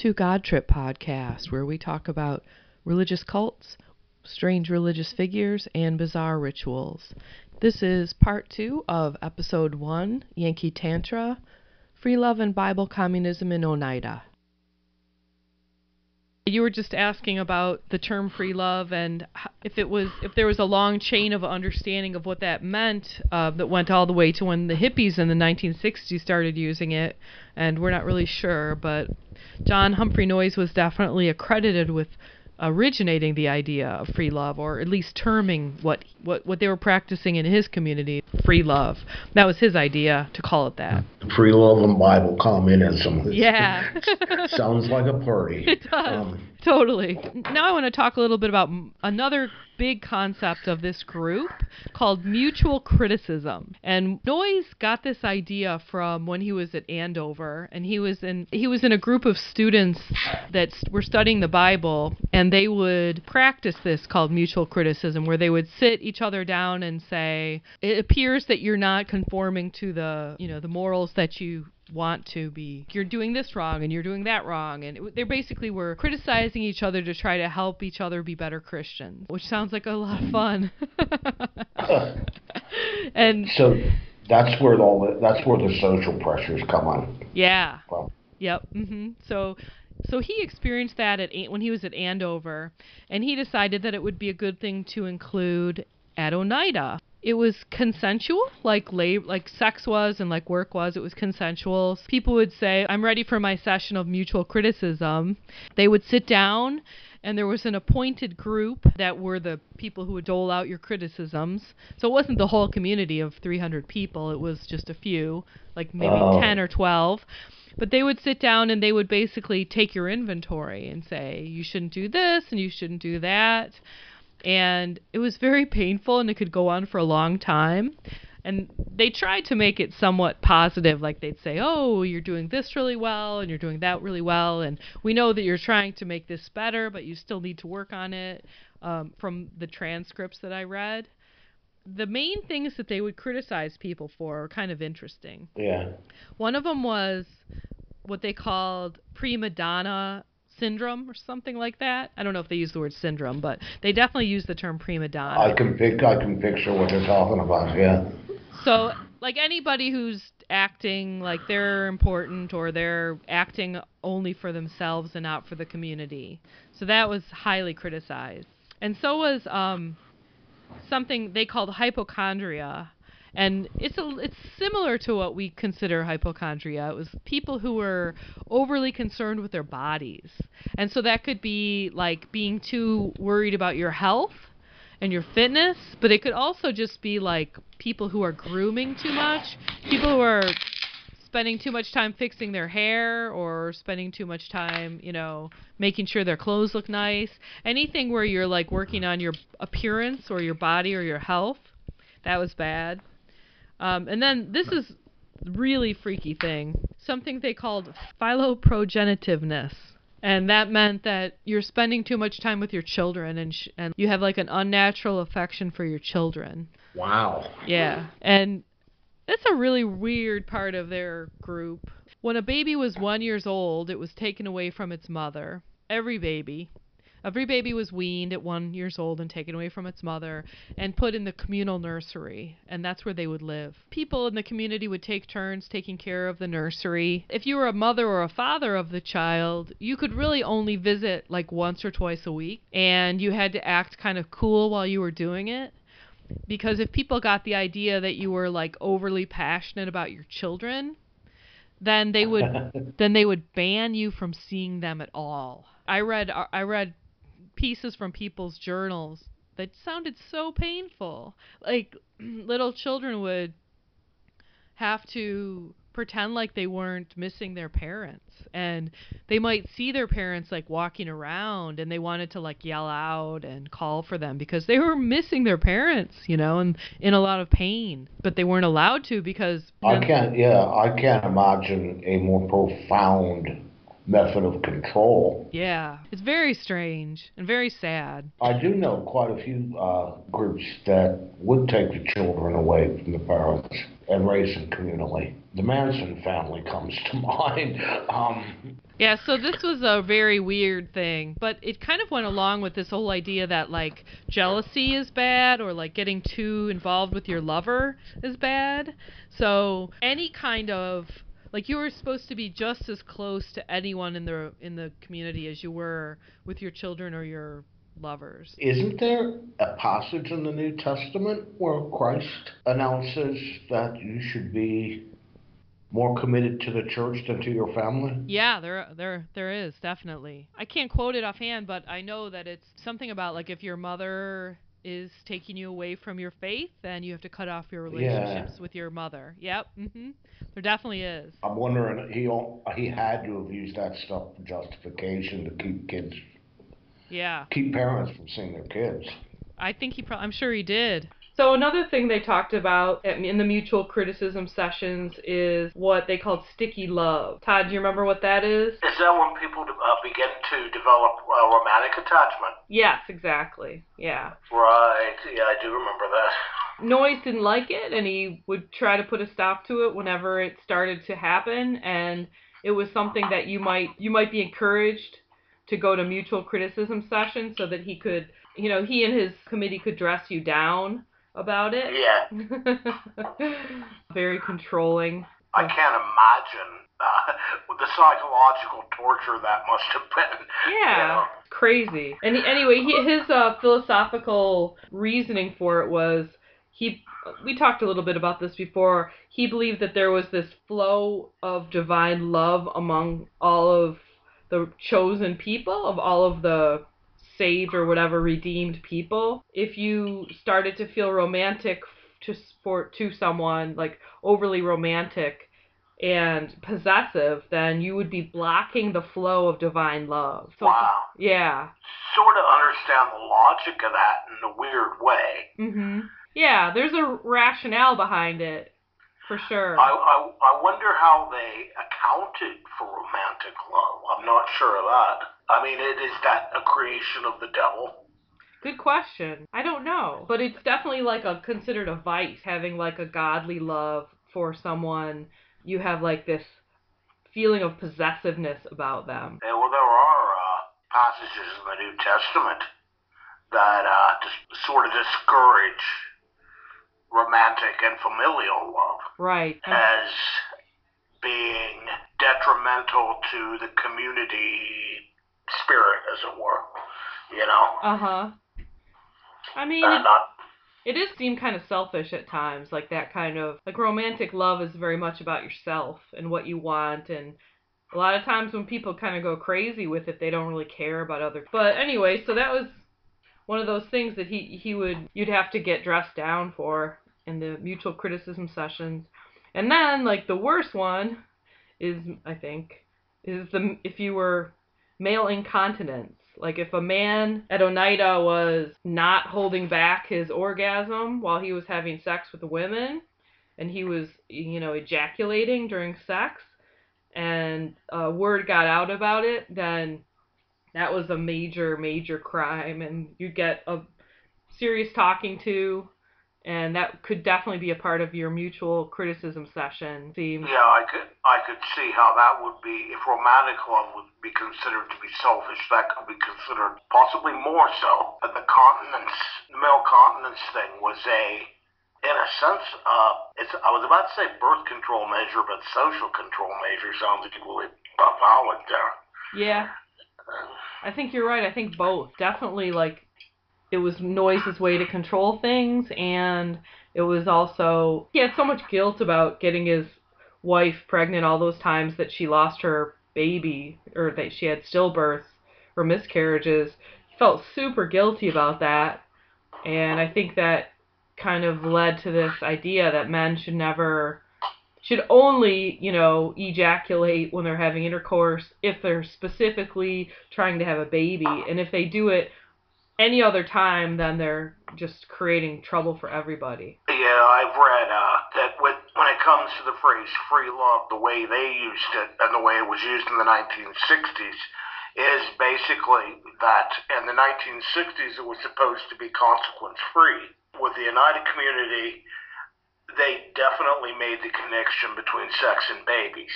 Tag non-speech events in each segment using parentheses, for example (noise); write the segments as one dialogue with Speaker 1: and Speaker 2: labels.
Speaker 1: To God Trip Podcast, where we talk about religious cults, strange religious figures, and bizarre rituals. This is part two of episode one Yankee Tantra Free Love and Bible Communism in Oneida. You were just asking about the term free love and if it was if there was a long chain of understanding of what that meant uh, that went all the way to when the hippies in the 1960s started using it, and we're not really sure, but John Humphrey Noyes was definitely accredited with originating the idea of free love, or at least terming what, what, what they were practicing in his community free love. That was his idea to call it that.
Speaker 2: Free love and Bible communism.
Speaker 1: Yeah. (laughs)
Speaker 2: Sounds like a party.
Speaker 1: It does. Um, (laughs) totally. Now I want to talk a little bit about another big concept of this group called mutual criticism. And Noyes got this idea from when he was at Andover, and he was in he was in a group of students that were studying the Bible, and they would practice this called mutual criticism, where they would sit each other down and say, "It appears that you're not conforming to the you know the morals that you want to be you're doing this wrong and you're doing that wrong. And it, they basically were criticizing each other to try to help each other be better Christians which sounds like a lot of fun. (laughs) And
Speaker 2: so that's where all the, that's where the social pressures come on.
Speaker 1: Yeah. Well. yep. Mhm so so he experienced that at when he was at Andover and he decided that it would be a good thing to include at Oneida it was consensual like lab- like sex was and like work was it was consensual. People would say i'm ready for my session of mutual criticism. They would sit down and there was an appointed group that were the people who would dole out your criticisms. So it wasn't the whole community of 300 people it was just a few like maybe oh. 10 or 12 but they would sit down and they would basically take your inventory and say you shouldn't do this and you shouldn't do that and it was very painful and it could go on for a long time. And they tried to make it somewhat positive like they'd say oh you're doing this really well and you're doing that really well and we know that you're trying to make this better but you still need to work on it um, from the transcripts that i read. The main things that they would criticize people for are kind of interesting.
Speaker 2: Yeah.
Speaker 1: One of them was what they called prima donna syndrome or something like that. I don't know if they use the word syndrome, but they definitely use the term prima donna.
Speaker 2: I can pic- I can picture what they're talking about. Yeah.
Speaker 1: So, like anybody who's acting like they're important or they're acting only for themselves and not for the community. So that was highly criticized. And so was um, something they called hypochondria, and it's a it's similar to what we consider hypochondria. It was people who were overly concerned with their bodies, and so that could be like being too worried about your health and your fitness, but it could also just be like people who are grooming too much, people who are spending too much time fixing their hair or spending too much time, you know, making sure their clothes look nice. Anything where you're like working on your appearance or your body or your health, that was bad. Um, and then this is really freaky thing, something they called philoprogenitiveness. And that meant that you're spending too much time with your children and sh- and you have like an unnatural affection for your children.
Speaker 2: Wow.
Speaker 1: Yeah. And that's a really weird part of their group. When a baby was 1 years old, it was taken away from its mother. Every baby Every baby was weaned at one years old and taken away from its mother and put in the communal nursery, and that's where they would live. People in the community would take turns taking care of the nursery. If you were a mother or a father of the child, you could really only visit like once or twice a week, and you had to act kind of cool while you were doing it because if people got the idea that you were like overly passionate about your children, then they would (laughs) then they would ban you from seeing them at all. I read uh, I read pieces from people's journals that sounded so painful. Like (clears throat) little children would have to pretend like they weren't missing their parents and they might see their parents like walking around and they wanted to like yell out and call for them because they were missing their parents you know and in a lot of pain but they weren't allowed to because
Speaker 2: i can't yeah i can't imagine a more profound method of control.
Speaker 1: Yeah, it's very strange and very sad.
Speaker 2: I do know quite a few uh, groups that would take the children away from the parents and raise them communally. The Manson family comes to (laughs) mind. Um,
Speaker 1: Yeah, so this was a very weird thing, but it kind of went along with this whole idea that like jealousy is bad or like getting too involved with your lover is bad. So any kind of like you were supposed to be just as close to anyone in the in the community as you were with your children or your lovers.
Speaker 2: Isn't there a passage in the New Testament where Christ announces that you should be more committed to the church than to your family?
Speaker 1: Yeah, there there there is definitely. I can't quote it offhand, but I know that it's something about like if your mother is taking you away from your faith, then you have to cut off your relationships
Speaker 2: Yeah.
Speaker 1: with your mother. Yep. mm-hmm. There definitely is.
Speaker 2: I'm wondering he he had to have used that stuff for justification to keep kids
Speaker 1: Yeah.
Speaker 2: keep parents from seeing their kids.
Speaker 1: I think he. Pro- I'm sure he did. So another thing they talked about at- in the mutual criticism sessions is what they called sticky love. Todd, do you remember what that is?
Speaker 3: Is that when people uh, begin to develop uh, romantic attachment?
Speaker 1: Yes, exactly. Yeah.
Speaker 3: Right. Yeah, I do remember that.
Speaker 1: Noyes didn't like it, and he would try to put a stop to it whenever it started to happen. And it was something that you might you might be encouraged to go to mutual criticism sessions so that he could, you know, he and his committee could dress you down about it.
Speaker 3: Yeah. (laughs)
Speaker 1: Very controlling.
Speaker 3: I can't imagine uh, the psychological torture that must have been.
Speaker 1: Yeah,
Speaker 3: You know?
Speaker 1: crazy. And he- anyway, he, his uh, philosophical reasoning for it was he. We talked a little bit about this before. He believed that there was this flow of divine love among all of the chosen people, of all of the saved or whatever redeemed people. If you started to feel romantic to for to someone like overly romantic and possessive, then you would be blocking the flow of divine love. So
Speaker 3: Wow.
Speaker 1: yeah.
Speaker 3: Sort of understand the logic of that in a weird way.
Speaker 1: Mhm. Yeah, there's a rationale behind it, for sure.
Speaker 3: I, I, I wonder how they accounted for romantic love. I'm not sure of that. I mean, it, is that a creation of the devil?
Speaker 1: Good question. I don't know, but it's definitely like a considered a vice having like a godly love for someone. You have like this feeling of possessiveness about them.
Speaker 3: Yeah, well, there are uh, passages in the New Testament that uh, just sort of discourage romantic and familial love
Speaker 1: Right.
Speaker 3: as being detrimental to the community spirit, as it were. You know,
Speaker 1: Uh huh. I mean,
Speaker 3: uh,
Speaker 1: it,
Speaker 3: not
Speaker 1: it does seem kind of selfish at times, like that kind of like romantic love is very much about yourself and what you want, and a lot of times when people kind of go crazy with it, they don't really care about other. But anyway, so that was one of those things that he he would you'd have to get dressed down for in the mutual criticism sessions, and then like the worst one is I think is the if you were male incontinence. Like if a man at Oneida was not holding back his orgasm while he was having sex with the women, and he was you know ejaculating during sex, and uh, word got out about it, then that was a major major crime, and you'd get a serious talking to, and that could definitely be a part of your mutual criticism session. Seems
Speaker 3: Yeah, I could I could see how that would be if romantic love would be considered to be selfish. That could be considered possibly more so. But the continence, the male continence thing was a, in a sense, uh, it's I was about to say birth control measure, but social control measure sounds equally valid there.
Speaker 1: yeah. I think you're right. I think both. Definitely like it was Noyes's way to control things and it was also he had so much guilt about getting his wife pregnant all those times that she lost her baby or that she had stillbirths or miscarriages. He felt super guilty about that. And I think that kind of led to this idea that men should never should only, you know, ejaculate when they're having intercourse if they're specifically trying to have a baby. And if they do it any other time, then they're just creating trouble for everybody.
Speaker 3: Yeah, I've read uh, that with, when it comes to the phrase free love, the way they used it and the way it was used in the 1960s is basically that in the 1960s it was supposed to be consequence free. With the Oneida Community, they definitely made the connection between sex and babies.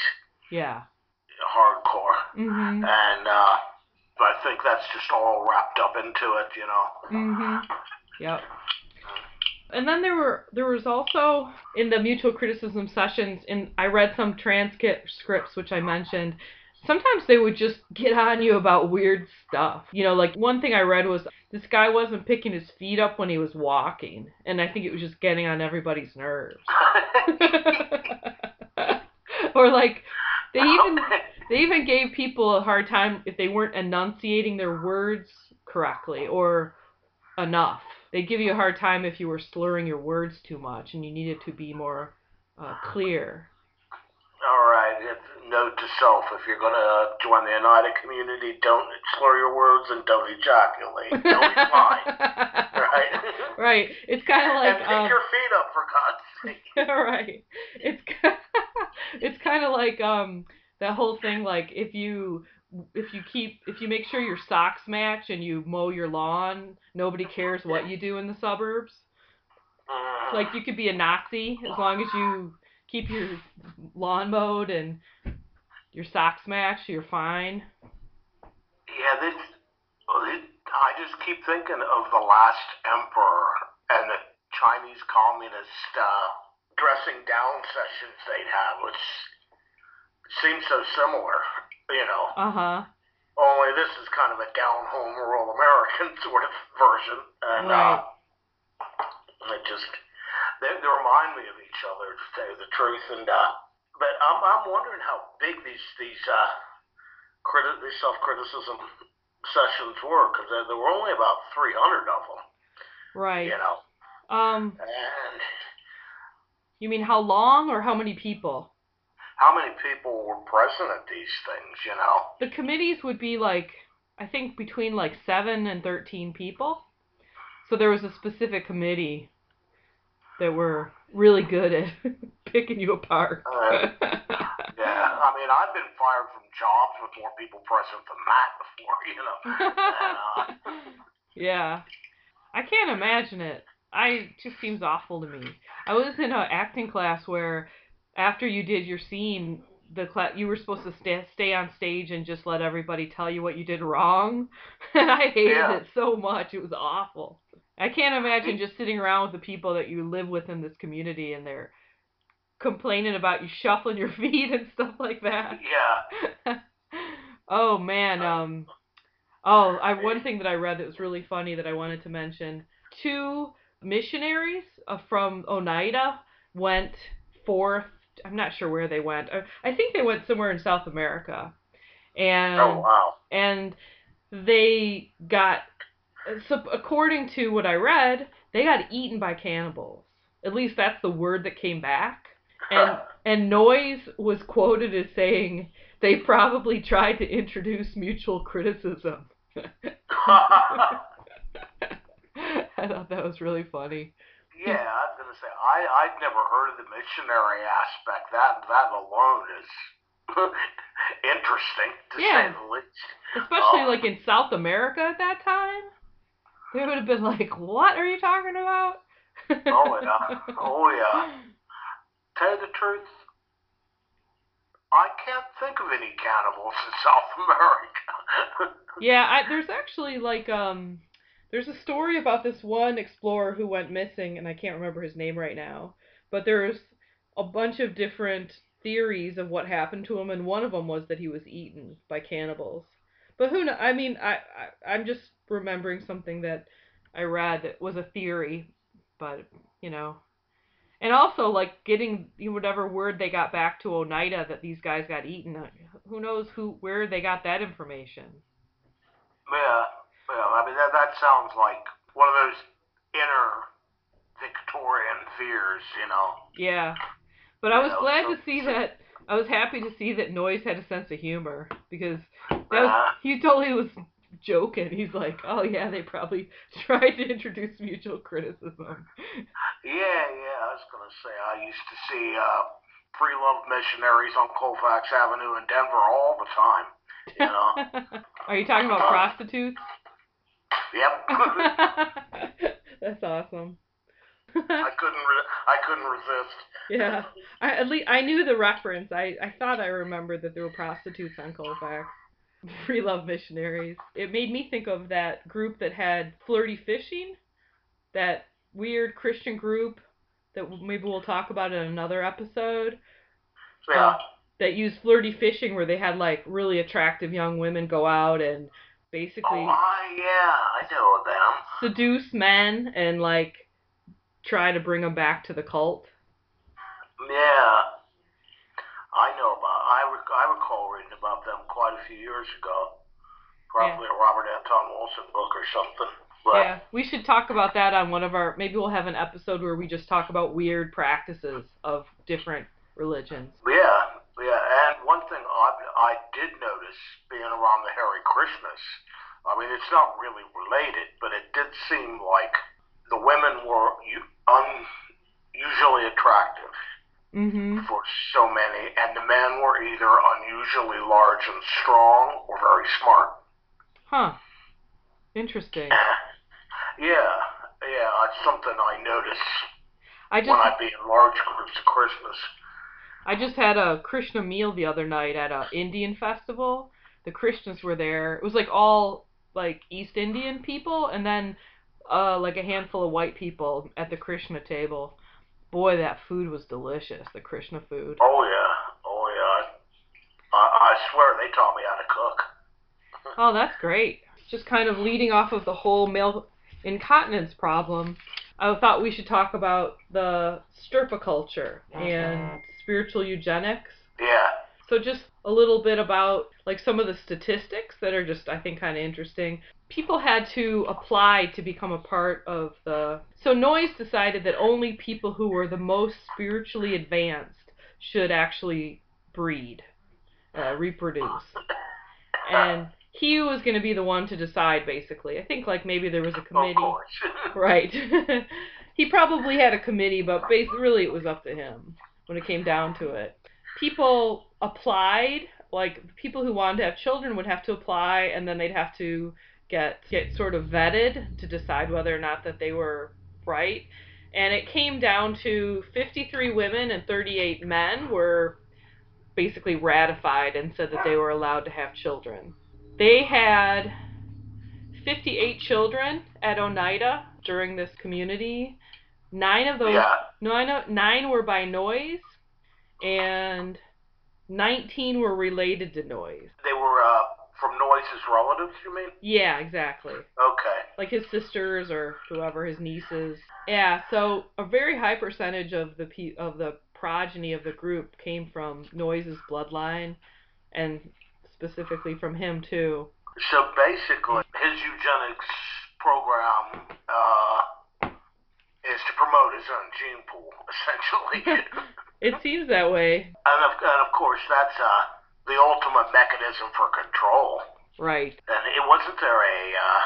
Speaker 1: Yeah.
Speaker 3: hardcore,
Speaker 1: Mm-hmm.
Speaker 3: and uh, I think that's just all wrapped up into it, you know.
Speaker 1: Mhm. Yep. And then there were there was also in the mutual criticism sessions and I read some transcripts which I mentioned. Sometimes they would just get on you about weird stuff. You know, like one thing I read was this guy wasn't picking his feet up when he was walking, and I think it was just getting on everybody's nerves. (laughs) (laughs) or like they even they even gave people a hard time if they weren't enunciating their words correctly or enough. They give you a hard time if you were slurring your words too much and you needed to be more uh, clear.
Speaker 3: All right. If, note to self: if you're gonna join the Oneida community, don't slur your words and don't ejaculate. Don't fly. (laughs) Right. (laughs)
Speaker 1: right. It's kind of like
Speaker 3: and pick
Speaker 1: um,
Speaker 3: your feet up for God's (laughs) sake.
Speaker 1: right. It's it's kind of like um that whole thing like if you if you keep if you make sure your socks match and you mow your lawn, nobody cares what you do in the suburbs. Like you could be a Nazi as long as you keep your lawn mowed and your socks match, you're fine.
Speaker 3: Yeah, this, this. I just keep thinking of the last emperor and the Chinese communist uh, dressing down sessions they'd have, which seems so similar, you know.
Speaker 1: Uh huh.
Speaker 3: Only this is kind of a down home rural American (laughs) sort of version, and
Speaker 1: Right.
Speaker 3: uh, it just they, they remind me of each other to tell you the truth. And uh, but I'm I'm wondering how big these these uh, criti- these self criticism sessions were because there, there were only about 300 of them,
Speaker 1: Right.
Speaker 3: you know,
Speaker 1: Um,
Speaker 3: and
Speaker 1: you mean how long or how many people?
Speaker 3: How many people were present at these things, you know?
Speaker 1: The committees would be like I think between like 7 and 13 people. So there was a specific committee that were really good at (laughs) picking you apart.
Speaker 3: Uh, Yeah, I mean, I've been fired from jobs with more people present than that before, you know. (laughs) And, uh,
Speaker 1: yeah. I can't imagine it. I it just seems awful to me. I was in an acting class where after you did your scene, the you were supposed to stay stay on stage and just let everybody tell you what you did wrong. And (laughs) I hated
Speaker 3: Yeah.
Speaker 1: it so much. It was awful. I can't imagine just sitting around with the people that you live with in this community and they're complaining about you shuffling your (laughs) feet and stuff like that.
Speaker 3: yeah, (laughs)
Speaker 1: oh man, um oh, I one thing that I read that was really funny that I wanted to mention. Two missionaries uh, from Oneida went forth. I'm not sure where they went. I, I think they went somewhere in South America. And
Speaker 3: oh wow.
Speaker 1: and they got so according to what I read, they got eaten by cannibals. At least that's the word that came back. And (laughs) and Noyes was quoted as saying they probably tried to introduce mutual criticism. (laughs) (laughs) I thought that was really funny.
Speaker 3: Yeah, I was gonna say I I'd never heard of the missionary aspect. That that alone is (laughs) interesting to
Speaker 1: Yeah.
Speaker 3: say the least.
Speaker 1: Especially
Speaker 3: Oh.
Speaker 1: like in South America at that time. They would have been like, What are you talking about?
Speaker 3: Oh yeah, (laughs) oh yeah. Tell you the truth, I can't think of any cannibals in (laughs) South America.
Speaker 1: Yeah, I, there's actually like um there's a story about this one explorer who went missing and I can't remember his name right now, but there's a bunch of different theories of what happened to him and one of them was that he was eaten by cannibals. But who know I mean I, I I'm just remembering something that I read that was a theory, but you know. And also like getting whatever word they got back to Oneida that these guys got eaten. uh, Who knows who where they got that information.
Speaker 3: Yeah, yeah. I mean that that sounds like one of those inner Victorian fears, you know.
Speaker 1: Yeah. But I was
Speaker 3: Yeah,
Speaker 1: glad
Speaker 3: so-
Speaker 1: to see that I was happy to see that Noyes had a sense of humor because that was, he totally was joking. He's like, "Oh yeah, they probably (laughs) tried to introduce mutual criticism."
Speaker 3: Yeah, yeah. I was gonna say I used to see uh, free love missionaries on Colfax Avenue in Denver all the time. You know. (laughs)
Speaker 1: Are you talking about prostitutes?
Speaker 3: Yep. (laughs)
Speaker 1: That's awesome.
Speaker 3: I couldn't. Re- I couldn't resist.
Speaker 1: yeah, (laughs) I, at least I knew the reference. I I thought I remembered that there were prostitutes on Colfax. (laughs) Free love missionaries. It made me think of that group that had flirty fishing, that weird Christian group that maybe we'll talk about in another episode.
Speaker 3: Yeah.
Speaker 1: Uh, that used flirty fishing where they had like really attractive young women go out and basically
Speaker 3: Oh, yeah, I know them.
Speaker 1: seduce men and like try to bring them back to the cult.
Speaker 3: Yeah. I know about. I rec- I recall reading about them quite a few years ago. Probably a Robert Anton Wilson book or something. But
Speaker 1: Yeah, we should talk about that on one of our. Maybe we'll have an episode where we just talk about weird practices of different religions.
Speaker 3: Yeah, yeah, and one thing I, I did notice being around the Hare Krishnas, I mean, it's not really related, but it did seem like the women were unusually attractive
Speaker 1: Mm-hmm.
Speaker 3: for so many, and the men were either unusually large and strong or very smart.
Speaker 1: Huh. Interesting. (laughs)
Speaker 3: yeah, yeah, it's something I notice
Speaker 1: I
Speaker 3: when
Speaker 1: just
Speaker 3: I be in large groups at Christmas.
Speaker 1: I just had a Krishna meal the other night at a Indian festival. The Krishnas were there. It was like all like East Indian people and then uh like a handful of white people at the Krishna table. Boy, that food was delicious, the Krishna food.
Speaker 3: Oh yeah, oh yeah. I, I swear they taught me how to cook.
Speaker 1: Oh, that's great. Just kind of leading off of the whole male incontinence problem, I thought we should talk about the stirpiculture and spiritual eugenics.
Speaker 3: Yeah.
Speaker 1: So just a little bit about like some of the statistics that are just I think kind of interesting. People had to apply to become a part of the So Noyes decided that only people who were the most spiritually advanced should actually breed, uh, reproduce. (laughs) And he was going to be the one to decide basically. I think like maybe there was a committee. (laughs) Right. (laughs) he probably had a committee, but basically, really, it was up to him when it came down to it. People applied, like people who wanted to have children would have to apply, and then they'd have to get get sort of vetted to decide whether or not that they were right. And it came down to 53 women and 38 men were basically ratified and said that they were allowed to have children. They had 58 children at Oneida during this community. Nine of those,
Speaker 3: yeah.
Speaker 1: nine, nine were by Noyes, and 19 were related to Noyes.
Speaker 3: They were uh, from Noyes's relatives, you mean?
Speaker 1: Yeah, exactly.
Speaker 3: Okay.
Speaker 1: Like his sisters or whoever, his nieces. Yeah, so a very high percentage of the pe- of the progeny of the group came from Noyes's bloodline, and specifically from him too.
Speaker 3: So basically, his eugenics program uh, is to promote his own gene pool, (laughs) essentially. (laughs)
Speaker 1: It seems that way,
Speaker 3: and, of, and of course, that's uh, the ultimate mechanism for control.
Speaker 1: right?
Speaker 3: And it wasn't there a uh,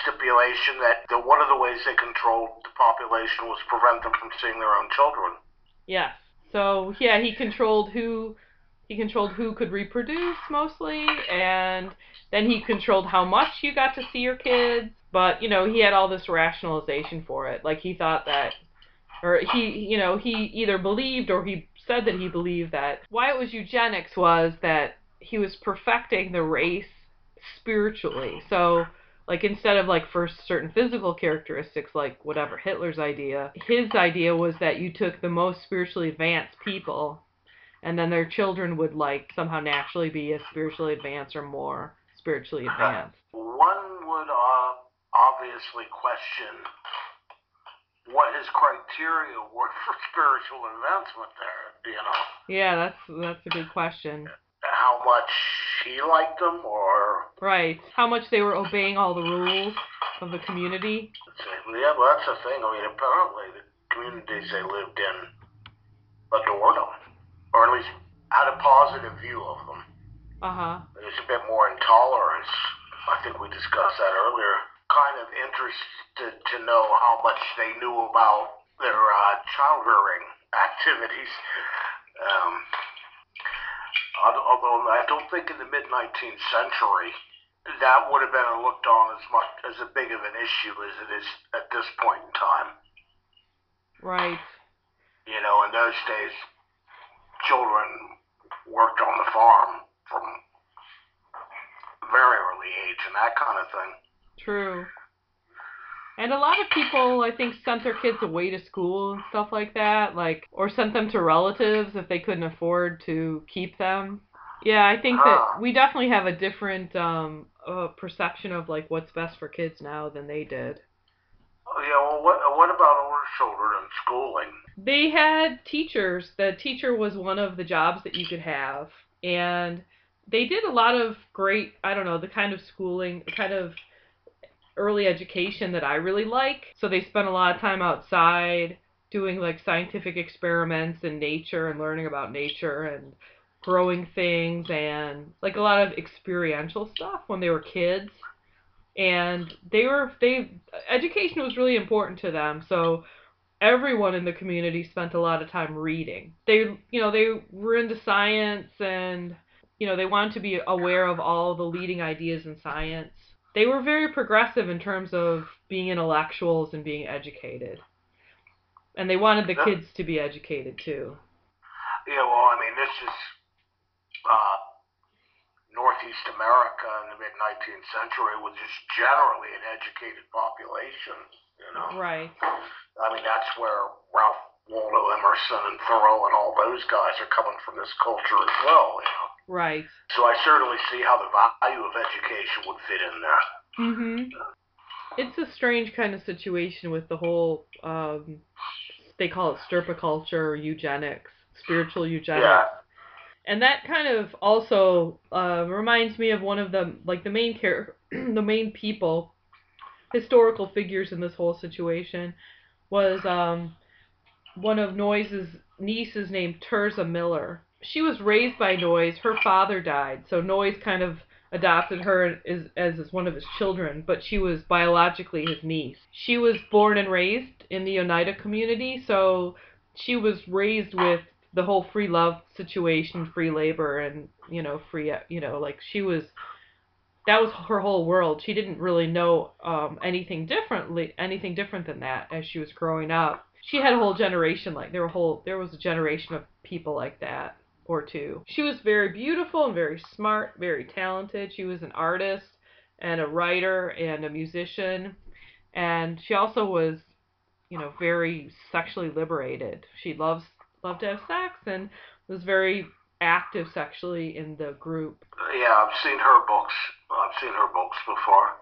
Speaker 3: stipulation that the, one of the ways they controlled the population was prevent them from seeing their own children.
Speaker 1: Yes. So yeah, he controlled who he controlled who could reproduce mostly, and then he controlled how much you got to see your kids. But you know, he had all this rationalization for it. Like he thought that, or he, you know, he either believed or he said that he believed that why it was eugenics was that he was perfecting the race spiritually. So like instead of like for certain physical characteristics like whatever Hitler's idea, his idea was that you took the most spiritually advanced people and then their children would like somehow naturally be as spiritually advanced or more spiritually advanced.
Speaker 3: One would uh, obviously question what his criteria were for (laughs) spiritual advancement there, you know.
Speaker 1: Yeah, that's that's a good question.
Speaker 3: How much he liked them, or
Speaker 1: Right. How much they were obeying all the rules of the community.
Speaker 3: yeah, well, that's the thing. I mean, apparently the communities they lived in adored them, or at least had a positive view of them.
Speaker 1: Uh-huh.
Speaker 3: There's a bit more intolerance. I think we discussed that earlier. Kind of interested to know how much they knew about their uh, child rearing activities. Um, although I don't think in the mid 19th century that would have been looked on as much as a big of an issue as it is at this point in time.
Speaker 1: Right.
Speaker 3: You know, in those days, children worked on the farm from very early age and that kind of thing.
Speaker 1: True. And a lot of people, I think, sent their kids away to school and stuff like that, like, or sent them to relatives if they couldn't afford to keep them. Yeah, I think that we definitely have a different um, uh, perception of like what's best for kids now than they did.
Speaker 3: Oh, yeah, well, what what about children and schooling?
Speaker 1: They had teachers. The teacher was one of the jobs that you could have, and they did a lot of great. I don't know the kind of schooling, kind of early education that I really like. So they spent a lot of time outside doing like scientific experiments in nature and learning about nature and growing things and like a lot of experiential stuff when they were kids and they were they education was really important to them so everyone in the community spent a lot of time reading. They you know they were into science and you know they wanted to be aware of all the leading ideas in science. They were very progressive in terms of being intellectuals and being educated. And they wanted the kids to be educated too.
Speaker 3: Yeah well i mean this is uh, Northeast America in the mid 19th century was just generally an educated population, you know.
Speaker 1: Right.
Speaker 3: I mean, that's where Ralph Waldo Emerson and Thoreau and all those guys are coming from this culture as well, you know.
Speaker 1: Right.
Speaker 3: So I certainly see how the value of education would fit in there.
Speaker 1: Mhm. It's a strange kind of situation with the whole um they call it stirpiculture or eugenics, spiritual eugenics.
Speaker 3: Yeah.
Speaker 1: and that kind of also uh, reminds me of one of the like the main care (clears throat) the main people historical figures in this whole situation was um, one of Noyes' nieces named Tirzah Miller. She was raised by Noyes. Her father died, so Noyes kind of adopted her as, as as one of his children, but she was biologically his niece. She was born and raised in the Oneida community, so she was raised with the whole free love situation, free labor, and you know, free, you know, like she was. That was her whole world. She didn't really know um, anything differently, anything different than that as she was growing up. She had a whole generation like there were whole there was a generation of people like that or two. She was very beautiful and very smart, very talented. She was an artist and a writer and a musician, and she also was, you know, very sexually liberated. She loves loved to have sex and was very active sexually in the group.
Speaker 3: Yeah, I've seen her books. I've seen her books before.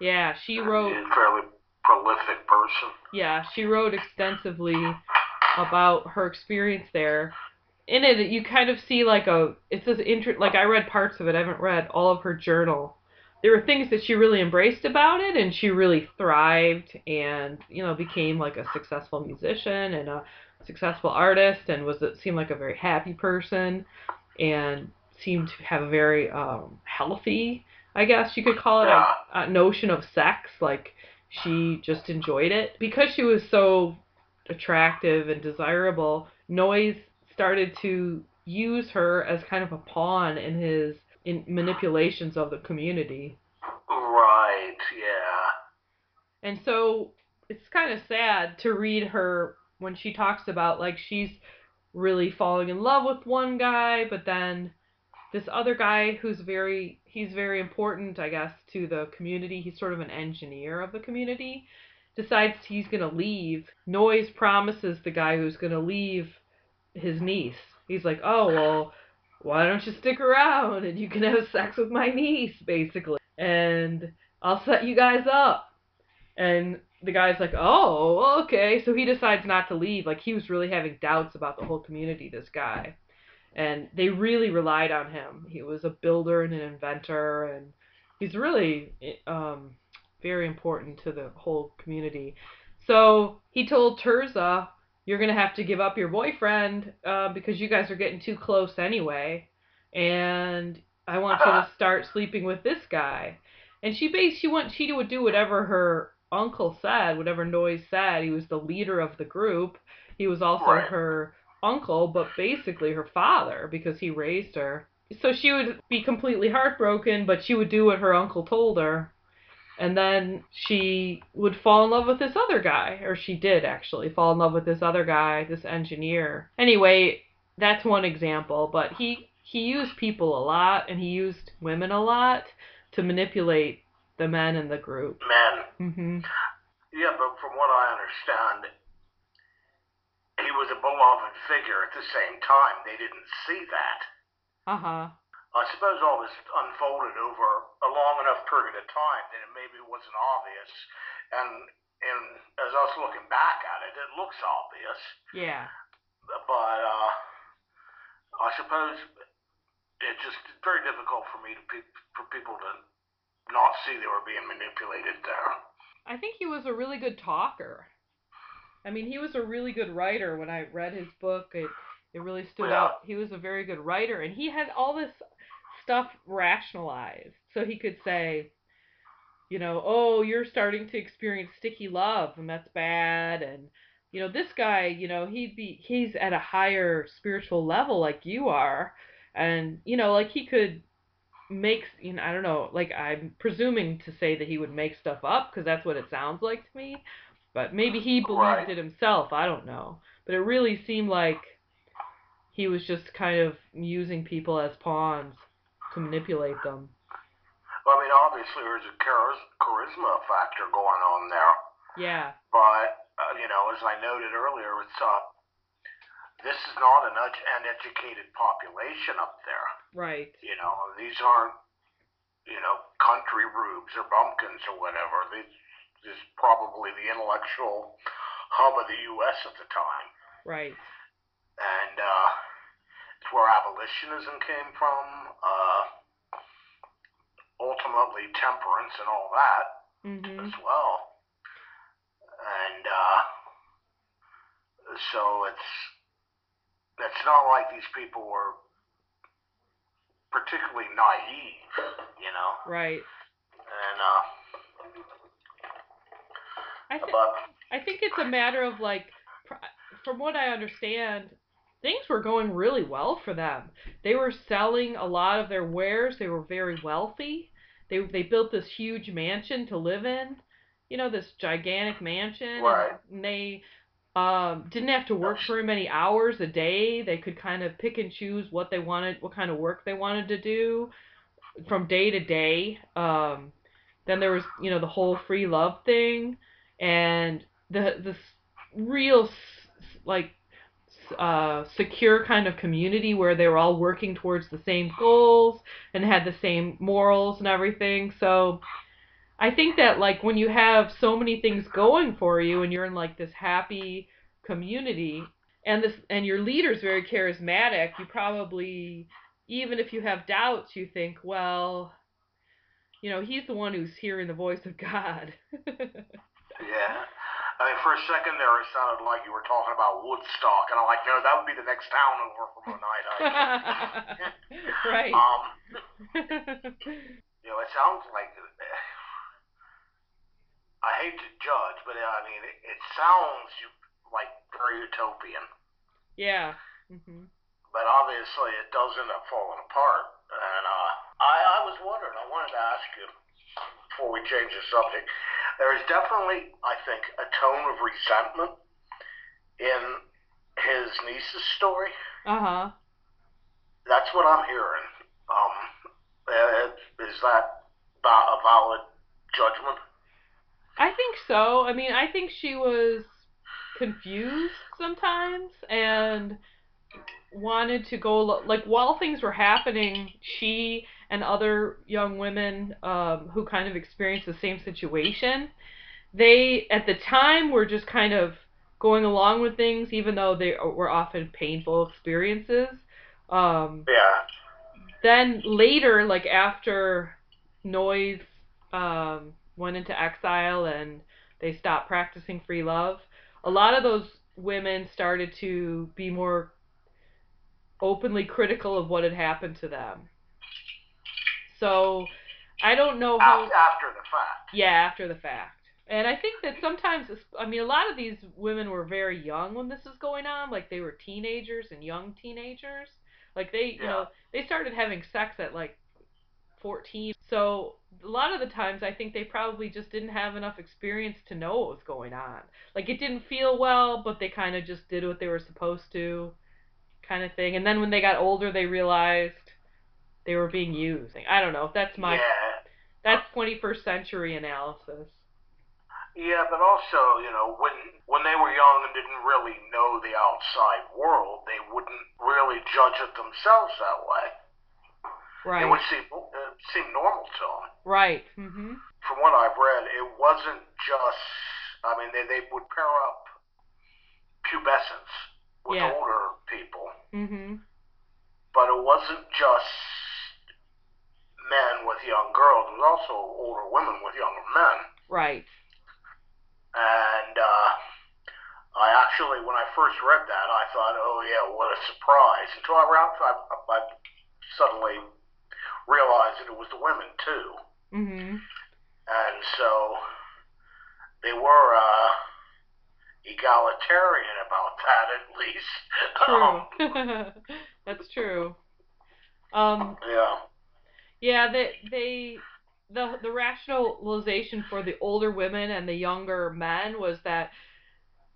Speaker 1: Yeah, she wrote.
Speaker 3: She's a fairly prolific person.
Speaker 1: Yeah, she wrote extensively about her experience there. In it, you kind of see like a. It's this inter. Like I read parts of it. I haven't read all of her journal. There were things that she really embraced about it, and she really thrived, and you know became like a successful musician and a successful artist and was it seemed like a very happy person and seemed to have a very um, healthy, I guess you could call it, a, a notion of sex. Like she just enjoyed it because she was so attractive and desirable. Noyes started to use her as kind of a pawn in his in manipulations of the community.
Speaker 3: Right. Yeah.
Speaker 1: And so it's kind of sad to read her when she talks about like she's really falling in love with one guy, but then this other guy who's very he's very important, I guess, to the community. He's sort of an engineer of the community. Decides he's gonna leave. Noyes promises the guy who's gonna leave his niece. He's like, oh well, why don't you stick around and you can have sex with my niece, basically, and I'll set you guys up. And the guy's like, oh, okay. So he decides not to leave. Like he was really having doubts about the whole community, this guy. And they really relied on him. He was a builder and an inventor, and he's really um, very important to the whole community. So he told Tirzah, you're going to have to give up your boyfriend uh, because you guys are getting too close anyway. And I want you to (laughs) start sleeping with this guy. And she based she went she would do whatever her uncle said, whatever Noyes said. He was the leader of the group. He was also
Speaker 3: Right.
Speaker 1: her uncle, but basically her father because he raised her. So she would be completely heartbroken, but she would do what her uncle told her. and then she would fall in love with this other guy, or she did actually fall in love with this other guy, this engineer. Anyway, that's one example, but he he used people a lot and he used women a lot to manipulate the men in the group.
Speaker 3: Men.
Speaker 1: Mm-hmm.
Speaker 3: Yeah, but from what I understand, he was a beloved figure at the same time. They didn't see that.
Speaker 1: Uh-huh.
Speaker 3: I suppose all this unfolded over a long enough period of time that it maybe wasn't obvious. And and as us looking back at it, it looks obvious.
Speaker 1: Yeah.
Speaker 3: But uh, I suppose it's just very difficult for me to pe- for people to not see they were being manipulated there.
Speaker 1: I think he was a really good talker. I mean, he was a really good writer. When I read his book, it it really stood
Speaker 3: Yeah.
Speaker 1: out. He was a very good writer, and he had all this stuff rationalized, so he could say, you know, oh, you're starting to experience sticky love, and that's bad, and you know, this guy, you know, he'd be he's at a higher spiritual level like you are, and you know, like he could makes you know I don't know like I'm presuming to say that he would make stuff up because that's what it sounds like to me. But maybe he believed
Speaker 3: Right.
Speaker 1: it himself I don't know. But it really seemed like he was just kind of using people as pawns to manipulate them.
Speaker 3: Well, I mean, obviously there's a charis- charisma factor going on there,
Speaker 1: yeah.
Speaker 3: But uh, you know, as I noted earlier, it's uh, this is not an educated population up there.
Speaker 1: Right
Speaker 3: You know, these aren't you know country rubes or bumpkins or whatever. This is probably the intellectual hub of the U.S. at the time.
Speaker 1: right
Speaker 3: and uh, it's where abolitionism came from. Uh, ultimately, temperance and all that
Speaker 1: mhm
Speaker 3: as well. And uh, so it's it's not like these people were particularly naive, you know.
Speaker 1: right
Speaker 3: And uh,
Speaker 1: I think
Speaker 3: but
Speaker 1: I think it's a matter of like, pr- from what I understand, things were going really well for them. They were selling a lot of their wares. They were very wealthy. They they built this huge mansion to live in. You know, this gigantic mansion.
Speaker 3: Right.
Speaker 1: And they um, didn't have to work very many hours a day. They could kind of pick and choose what they wanted, what kind of work they wanted to do from day to day. Um, then there was, you know, the whole free love thing and the this real like uh, secure kind of community where they were all working towards the same goals and had the same morals and everything. So I think that like when you have so many things going for you and you're in like this happy community and this and your leader's very charismatic, you probably even if you have doubts, you think, well, you know, he's the one who's hearing the voice of God.
Speaker 3: yeah. I mean, for a second there, it sounded like you were talking about Woodstock, and I'm like, no, that would be the next town over from Oneida. (laughs)
Speaker 1: right. (laughs)
Speaker 3: Um, (laughs) you know, it sounds like. I hate to judge, but I mean, it, it sounds like very utopian.
Speaker 1: yeah. hmm
Speaker 3: But obviously, it does end up falling apart. And uh, I, I was wondering, I wanted to ask you before we change the subject. There is definitely, I think, a tone of resentment in his niece's story.
Speaker 1: Uh huh.
Speaker 3: That's what I'm hearing. Um, uh, is that a valid judgment?
Speaker 1: I think so. I mean, I think she was confused sometimes and wanted to go like while things were happening, she and other young women um, who kind of experienced the same situation, they at the time were just kind of going along with things, even though they were often painful experiences. Um,
Speaker 3: Yeah.
Speaker 1: then later, like after Noyes um, went into exile and they stopped practicing free love, a lot of those women started to be more openly critical of what had happened to them. So I don't know how.
Speaker 3: After, the fact.
Speaker 1: Yeah, after the fact. And I think that sometimes, I mean, a lot of these women were very young when this was going on. Like they were teenagers and young teenagers. Like they, you
Speaker 3: Yeah.
Speaker 1: know, they started having sex at like 14. So a lot of the times I think they probably just didn't have enough experience to know what was going on. Like it didn't feel well, but they kind of just did what they were supposed to, kind of thing. And then when they got older, they realized they were being used. I don't know. If that's my
Speaker 3: yeah.
Speaker 1: that's 21st century analysis.
Speaker 3: Yeah, but also, you know, when when they were young and didn't really know the outside world, they wouldn't really judge it themselves that way.
Speaker 1: Right.
Speaker 3: It would seem it seem normal to them.
Speaker 1: Right. Mhm.
Speaker 3: From what I've read, it wasn't just. I mean, they they would pair up pubescence with
Speaker 1: Yeah.
Speaker 3: older people,
Speaker 1: Mhm.
Speaker 3: but it wasn't just men with young girls. It was also older women with younger men.
Speaker 1: Right.
Speaker 3: And uh, I actually, when I first read that, I thought, oh yeah, what a surprise. Until I, I, I suddenly realized that it was the women too.
Speaker 1: Mhm.
Speaker 3: And so they were uh, egalitarian about that, at least. Um, (laughs)
Speaker 1: True. (laughs) That's true. Um,
Speaker 3: yeah.
Speaker 1: yeah, they they the the rationalization for the older women and the younger men was that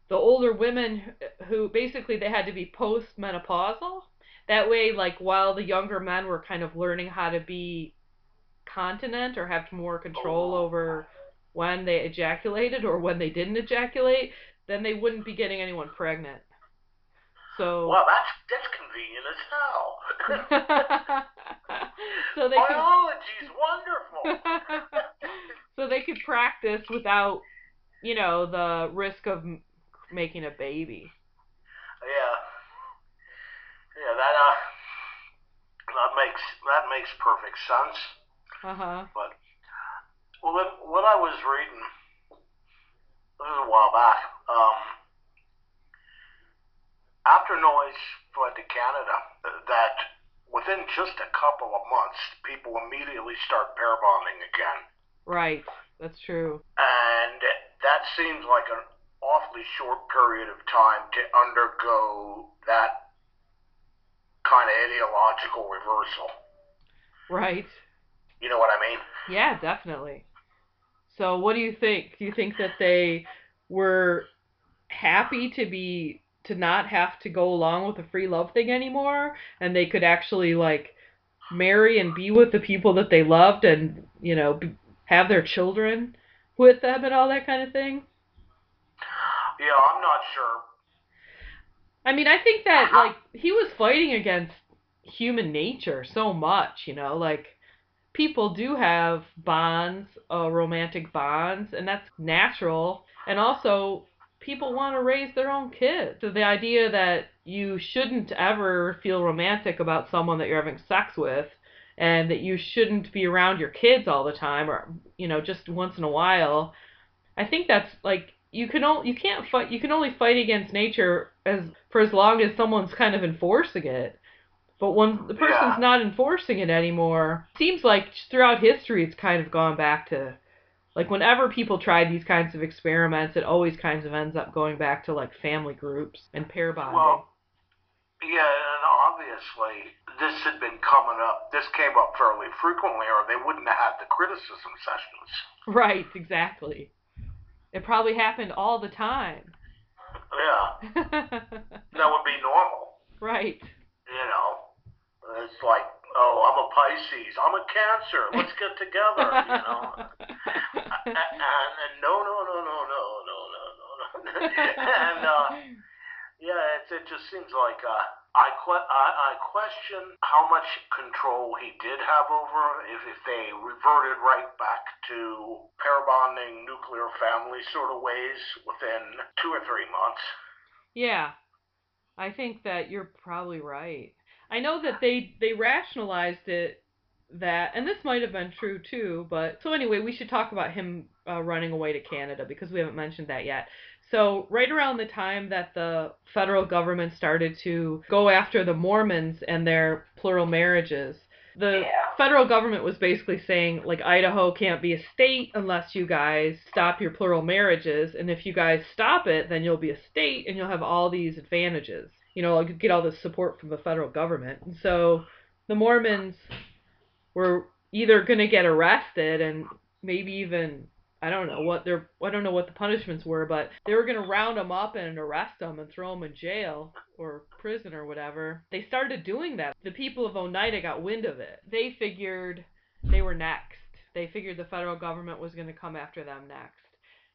Speaker 1: the older women who basically they had to be postmenopausal. That way, like while the younger men were kind of learning how to be continent or have more control oh. over when they ejaculated or when they didn't ejaculate, then they wouldn't be getting anyone pregnant. So
Speaker 3: Well, that's that's convenient as hell. (laughs)
Speaker 1: so they could
Speaker 3: Biology's wonderful. (laughs)
Speaker 1: so they could practice without, you know, the risk of making a baby.
Speaker 3: Yeah. Yeah, that uh that makes that makes perfect sense.
Speaker 1: Uh huh.
Speaker 3: But well what I was reading this is a while back, um after Noyes fled to Canada, that within just a couple of months people immediately start pair bonding again.
Speaker 1: Right. That's true.
Speaker 3: And that seems like an awfully short period of time to undergo that kind of ideological reversal.
Speaker 1: Right.
Speaker 3: You know what I mean?
Speaker 1: Yeah, definitely. So, what do you think? Do you think that they were happy to be to not have to go along with the free love thing anymore and they could actually like marry and be with the people that they loved and, you know, be, have their children with them and all that kind of thing?
Speaker 3: Yeah, I'm not sure.
Speaker 1: I mean, I think that like he was fighting against human nature so much, you know, like people do have bonds, uh, romantic bonds, and that's natural. And also, people want to raise their own kids. So the idea that you shouldn't ever feel romantic about someone that you're having sex with, and that you shouldn't be around your kids all the time, or you know, just once in a while. I think that's like you can only you can't fight you can only fight against nature as for as long as someone's kind of enforcing it. But when the person's
Speaker 3: Yeah.
Speaker 1: not enforcing it anymore, seems like throughout history it's kind of gone back to like whenever people tried these kinds of experiments, it always kinds of ends up going back to like family groups and pair bonding.
Speaker 3: Well, yeah, and obviously this had been coming up. This came up fairly frequently, or they wouldn't have had the criticism sessions.
Speaker 1: right, exactly. It probably happened all the time.
Speaker 3: Yeah. (laughs) that would be normal.
Speaker 1: Right.
Speaker 3: You know, it's like, oh, I'm a Pisces, I'm a Cancer, let's get together, you know. (laughs) and, and, and no, no, no, no, no, no, no, no. (laughs) and uh, yeah, it's, it just seems like uh, I, que- I I question how much control he did have over if if they reverted right back to pair bonding, nuclear family sort of ways within two or three months.
Speaker 1: Yeah. I think that you're probably right. I know that they they rationalized it that and this might have been true too, but so anyway, we should talk about him uh, running away to Canada because we haven't mentioned that yet. So, right around the time that the federal government started to go after the Mormons and their plural marriages, the
Speaker 3: Yeah.
Speaker 1: federal government was basically saying like Idaho can't be a state unless you guys stop your plural marriages and if you guys stop it then you'll be a state and you'll have all these advantages you know like get all this support from the federal government and so the Mormons were either going to get arrested and maybe even I don't know what their I don't know what the punishments were, but they were to round them up and arrest them and throw them in jail or prison or whatever. They started doing that. The people of Oneida got wind of it. They figured they were next. They figured the federal government was to come after them next.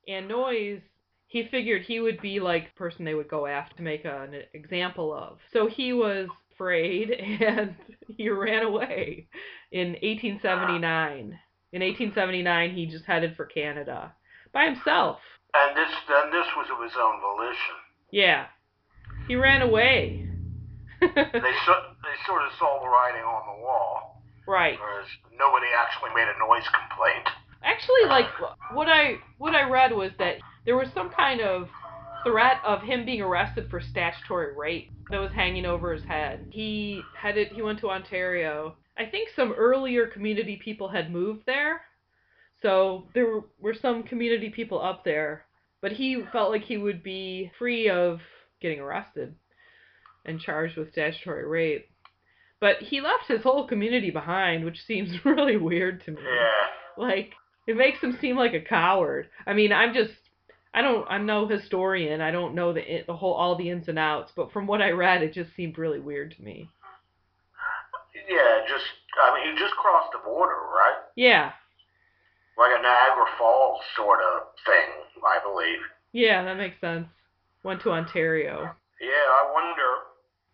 Speaker 1: And Noyes, he figured he would be like the person they would go after to make an example of. So he was afraid (laughs) and he ran away in 1879. In 1879, he just headed for Canada by himself.
Speaker 3: And this, and this was of his own volition.
Speaker 1: Yeah, he ran away. (laughs)
Speaker 3: they so, they sort of saw the writing on the wall.
Speaker 1: Right.
Speaker 3: Whereas nobody actually made a noise complaint.
Speaker 1: Actually, like what I what I read was that there was some kind of threat of him being arrested for statutory rape that was hanging over his head. He headed he went to Ontario. I think some earlier community people had moved there. So there were some community people up there, but he felt like he would be free of getting arrested and charged with statutory rape. But he left his whole community behind, which seems (laughs) really weird to me. Like it makes him seem like a coward. I mean, I'm just I don't I'm no historian. I don't know the the whole all the ins and outs, but from what I read, it just seemed really weird to me.
Speaker 3: Yeah, just I mean, he just crossed the border, right?
Speaker 1: Yeah.
Speaker 3: Like a Niagara Falls sort of thing, I believe.
Speaker 1: Yeah, that makes sense. Went to Ontario.
Speaker 3: Yeah, I wonder.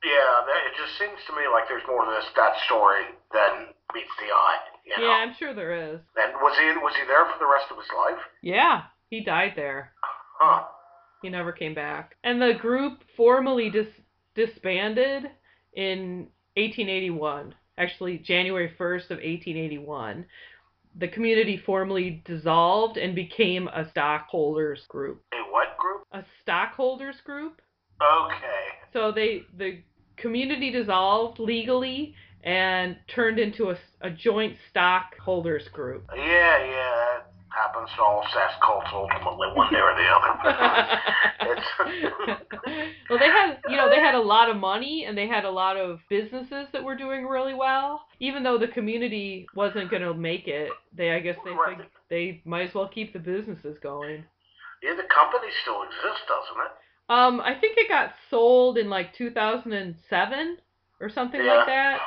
Speaker 3: Yeah, that, it just seems to me like there's more to this that story than meets the eye. You know?
Speaker 1: Yeah, I'm sure there is.
Speaker 3: And was he was he there for the rest of his life?
Speaker 1: Yeah, he died there.
Speaker 3: Huh.
Speaker 1: He never came back. And the group formally dis- disbanded in 1881. Actually, January 1st of 1881. The community formally dissolved and became a stockholders group.
Speaker 3: A what group?
Speaker 1: A stockholders group.
Speaker 3: Okay.
Speaker 1: So they the community dissolved legally and turned into a, a joint stockholders group.
Speaker 3: Yeah, yeah, happens to all sex cults ultimately, one day or the other. (laughs)
Speaker 1: well, they had, you know, they had a lot of money and they had a lot of businesses that were doing really well. Even though the community wasn't going to make it, they, I guess, they
Speaker 3: Right.
Speaker 1: think they might as well keep the businesses going.
Speaker 3: yeah, the company still exists, doesn't it?
Speaker 1: Um, I think it got sold in like 2007 or something
Speaker 3: Yeah.
Speaker 1: like that.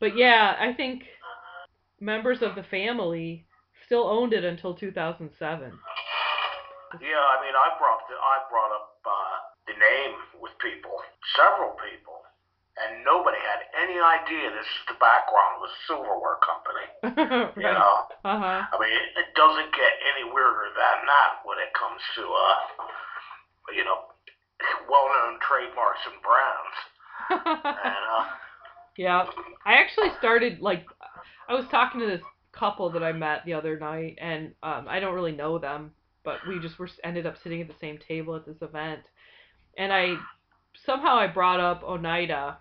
Speaker 1: But yeah, I think members of the family still owned it until 2007.
Speaker 3: Yeah, I mean, I brought the, I brought up uh, the name with people, several people, and nobody had any idea this is the background of a silverware company. (laughs) You know,
Speaker 1: Uh huh.
Speaker 3: I mean, it, it doesn't get any weirder than that when it comes to, uh, you know, well-known trademarks and brands. (laughs) And uh,
Speaker 1: yeah, I actually started like I was talking to this couple that I met the other night, and um, I don't really know them, but we just were ended up sitting at the same table at this event, and I somehow I brought up Oneida.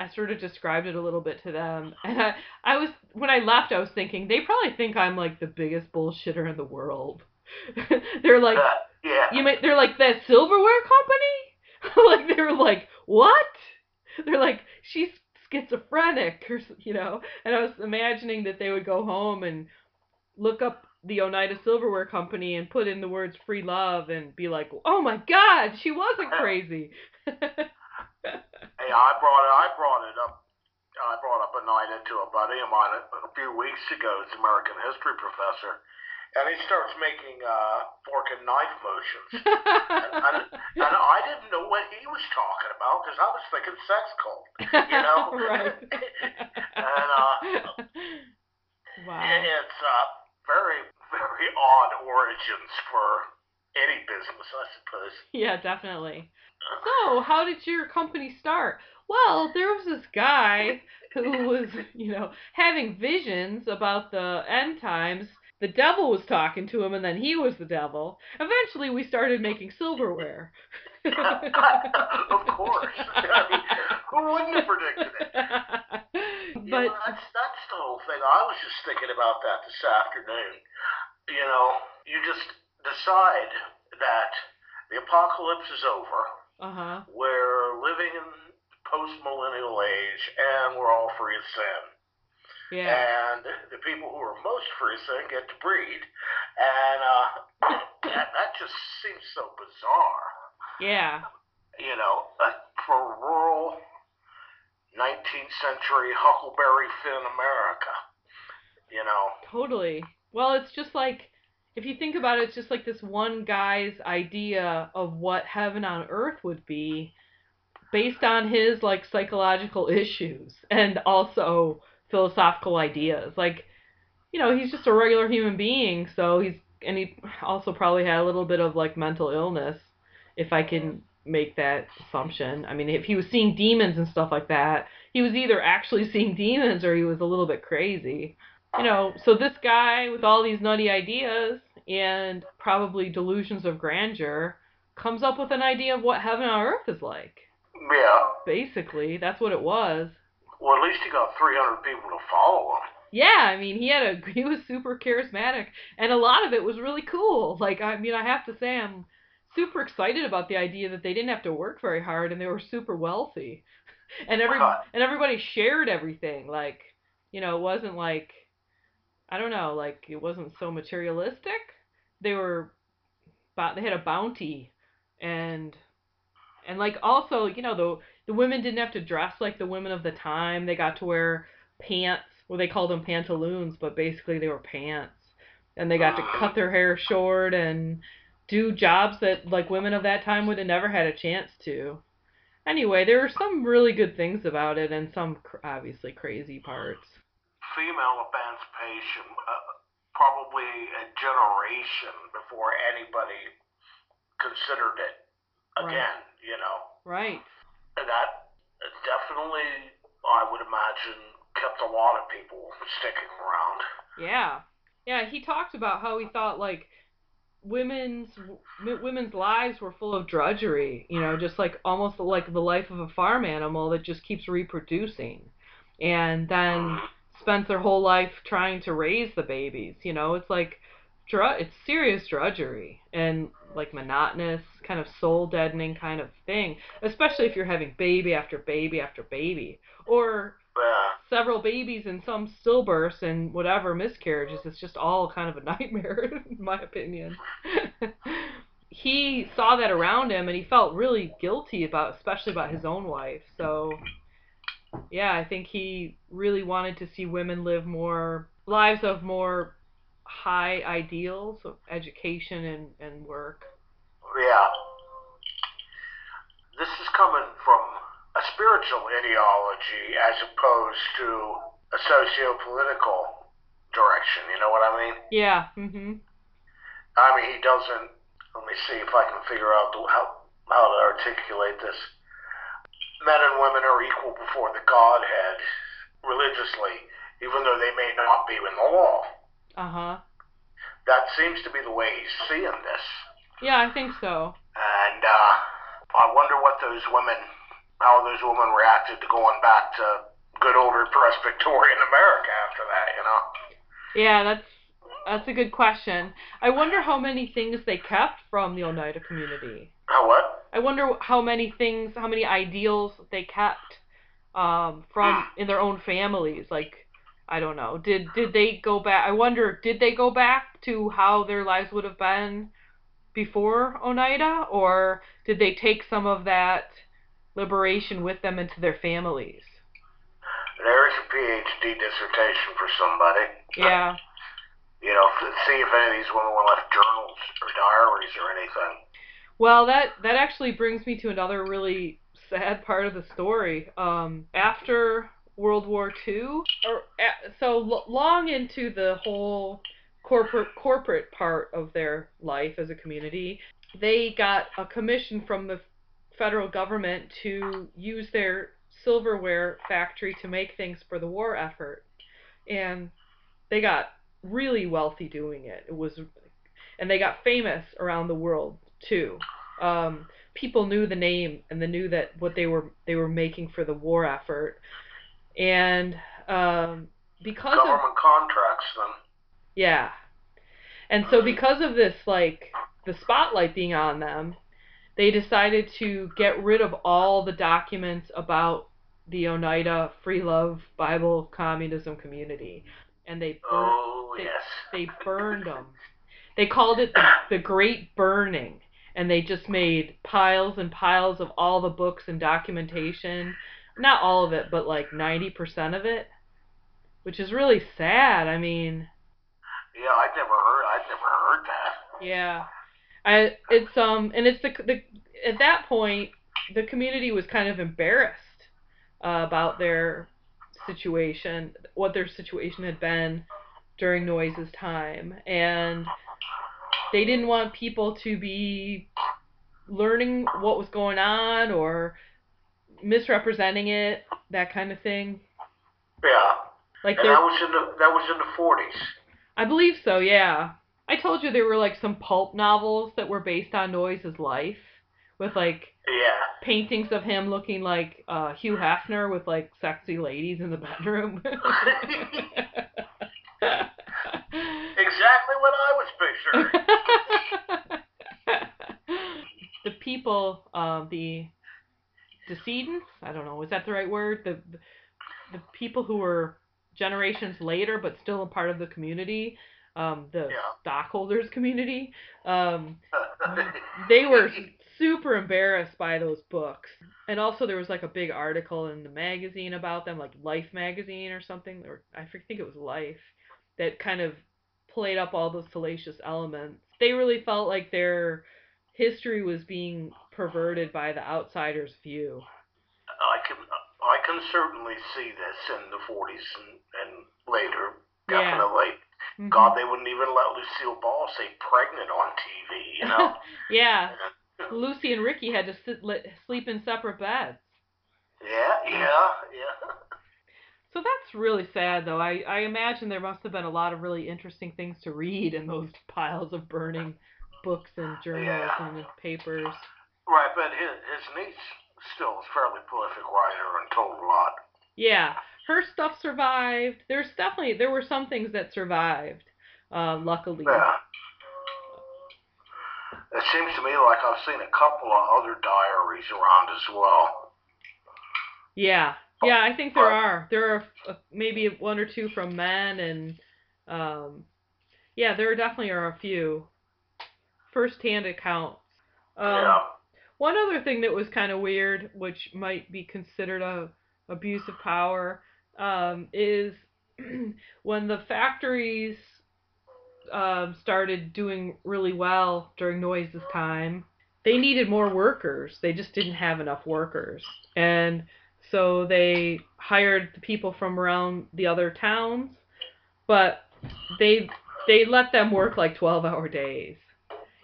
Speaker 1: I sort of described it a little bit to them, (laughs) and I, I was when I left, I was thinking they probably think I'm like the biggest bullshitter in the world. (laughs) They're like,
Speaker 3: uh, yeah,
Speaker 1: you may, they're like that silverware company? (laughs) Like they were like what? They're like she's schizophrenic or s- you know and i was imagining that they would go home and look up the oneida silverware company and put in the words free love and be like oh my god she wasn't crazy
Speaker 3: Hey, I brought it. I brought it up. I brought up Oneida to a buddy of mine a, a few weeks ago. it's American history professor, and he starts making uh, fork and knife motions, (laughs) and, and, and I didn't know what he was talking about because I was thinking sex cult, you know. (laughs)
Speaker 1: right (laughs)
Speaker 3: and uh,
Speaker 1: wow
Speaker 3: it, it's uh, very, very odd origins for any business, I suppose.
Speaker 1: Yeah, definitely. So, how did your company start? Well, there was this guy who was, you know, having visions about the end times. The devil was talking to him, and then he was the devil. Eventually, we started making silverware. (laughs)
Speaker 3: of course. (laughs) I mean, who wouldn't have predicted it? (laughs) You
Speaker 1: but
Speaker 3: know, that's that's the whole thing. I was just thinking about that this afternoon. You know, you just decide that the apocalypse is over.
Speaker 1: uh huh.
Speaker 3: We're living in post millennial age, and we're all free of sin.
Speaker 1: Yeah.
Speaker 3: And the people who are most free then get to breed. And uh, (coughs) that, that just seems so bizarre.
Speaker 1: Yeah.
Speaker 3: You know, (coughs) for rural 19th century Huckleberry Finn America. You know,
Speaker 1: Totally. Well, it's just like if you think about it, it's just like this one guy's idea of what heaven on earth would be based on his like psychological (laughs) issues and also philosophical ideas. Like, you know, he's just a regular human being, so he's and he also probably had a little bit of like mental illness if I can make that assumption. I mean, if he was seeing demons and stuff like that, he was either actually (laughs) seeing demons or he was a little bit crazy you know, so this guy with all these nutty ideas and probably delusions of grandeur comes up with an idea of what heaven on earth is like.
Speaker 3: yeah.
Speaker 1: Basically, that's what it was.
Speaker 3: Well, at least he got 300 people to follow him.
Speaker 1: Yeah, I mean, he had a (laughs) he was super charismatic and a lot of it was really cool. Like I mean, I have to say I'm super excited about the idea that they didn't have to work very hard and they were super wealthy. (laughs) And every and everybody shared everything. Like, you know, it wasn't like I don't know, like it wasn't so materialistic. They were they had a bounty and and like also, you know, the the women didn't have to dress like the women of the time. They got to wear pants. Well, they called them pantaloons, but basically they were pants. And they got to cut their hair short and do jobs that like women of that time would have never had a chance to. Anyway, there were some really good things about it and some cr- obviously crazy parts.
Speaker 3: Female emancipation, uh, probably a generation before anybody considered it
Speaker 1: Right.
Speaker 3: again, you know.
Speaker 1: Right.
Speaker 3: That definitely, I would imagine, kept a lot of people sticking around.
Speaker 1: Yeah. Yeah, he talked about how he thought like women's w- women's lives were full of drudgery, you know, just like almost like the life of a farm animal that just keeps reproducing. And then mm-hmm. spends their whole life trying to raise the babies, you know? It's like dr- it's serious drudgery and like monotonous, kind of soul deadening kind of thing, especially if you're having baby after baby after baby or
Speaker 3: Yeah.
Speaker 1: several babies and some stillbirths and whatever miscarriages. It's just all kind of a (laughs) nightmare, in my opinion. (laughs) he saw that around him and he felt really guilty about, especially about his own wife. So, yeah, I think he really wanted to see women live more lives of more high ideals of education and, and work.
Speaker 3: Yeah. This is coming from a spiritual ideology as opposed to a socio-political direction. You know what I mean?
Speaker 1: Yeah. Mhm.
Speaker 3: I mean, he doesn't. Let me see if I can figure out the, how how to articulate this. Men and women are equal before the Godhead religiously, even though they may not be in the law.
Speaker 1: Uh huh.
Speaker 3: That seems to be the way he's seeing this.
Speaker 1: Yeah, I think so.
Speaker 3: And uh, I wonder what those women, how those women reacted to going back to good old depressed Victorian America after that. You know?
Speaker 1: Yeah, that's that's a good question. I wonder how many things they kept from the Oneida community.
Speaker 3: How what?
Speaker 1: I wonder how many things, how many ideals they kept um, from in their own families. Like, I don't know. Did did they go back? I wonder, did they go back to how their lives would have been before Oneida, or did they take some of that liberation with them into their families?
Speaker 3: There's a PhD dissertation for somebody.
Speaker 1: Yeah.
Speaker 3: You know, see if any of these women were left journals or diaries or anything.
Speaker 1: Well, that that actually brings me to another really sad part of the story. Um, after World War II, or so long into the whole corporate corporate part of their life as a community, they got a commission from the federal government to use their silverware factory to make things for the war effort, and they got really wealthy doing it. It was, and they got famous around the world too. Um, people knew the name and they knew that what they were they were making for the war effort, and um, because of
Speaker 3: Government contracts them.
Speaker 1: yeah. And so because of this like the spotlight being on them, they decided to get rid of all the documents about the Oneida Free Love Bible Communism Community, and they burned,
Speaker 3: Oh
Speaker 1: they,
Speaker 3: yes.
Speaker 1: they burned them. They called it the, the Great Burning, and they just made piles and piles of all the books and documentation. Not all of it, but like 90% of it, which is really sad. I mean,
Speaker 3: Yeah, I'd never heard. I'd never heard that.
Speaker 1: yeah. I it's um and it's the the at that point the community was kind of embarrassed uh, about their situation, what their situation had been during Noyes's time, and they didn't want people to be learning what was going on or misrepresenting it, that kind of thing.
Speaker 3: Yeah.
Speaker 1: Like
Speaker 3: And that was in the that was in the forties.
Speaker 1: I believe so, yeah. I told you there were like some pulp novels that were based on Noyes's life, with like
Speaker 3: Yeah.
Speaker 1: paintings of him looking like uh, Hugh Hefner with like sexy ladies in the bedroom. (laughs) (laughs)
Speaker 3: Exactly what I was picturing. (laughs)
Speaker 1: the people, uh, the decedents, I don't know, is that the right word? The the people who were generations later but still a part of the community, um, the
Speaker 3: Yeah.
Speaker 1: stockholders community, um, (laughs) they were super embarrassed by those books. And also there was like a big article in the magazine about them, like Life magazine or something, or I think it was Life, that kind of played up all those salacious elements. They really felt like their history was being perverted by the outsider's view.
Speaker 3: I can I can certainly see this in the forties and, and later.
Speaker 1: Yeah.
Speaker 3: Definitely.
Speaker 1: Mhm.
Speaker 3: God, they wouldn't even let Lucille Ball say pregnant on TV. You know. (laughs) (laughs)
Speaker 1: yeah, Lucy and Ricky had to sit, li- sleep in separate beds.
Speaker 3: yeah. Yeah. Yeah. (laughs)
Speaker 1: So that's really sad, though. I, I imagine there must have been a lot of really interesting things to read in those piles of burning books and journals
Speaker 3: Yeah.
Speaker 1: and papers.
Speaker 3: Right, but his his niece still is fairly prolific writer and told a lot.
Speaker 1: Yeah, her stuff survived. There's definitely there were some things that survived. Uh, luckily.
Speaker 3: Yeah. It seems to me like I've seen a couple of other diaries around as well.
Speaker 1: Yeah, yeah, I think there are. There are uh, maybe one or two from men, and um, yeah, there definitely are a few first-hand accounts. Um,
Speaker 3: yeah.
Speaker 1: One other thing that was kind of weird, which might be considered a abuse of power, um, is (clears throat) when the factories um, started doing really well during Noyes's time. They needed more workers. They just didn't have enough workers, and so they hired the people from around the other towns, but they they let them work like 12-hour days,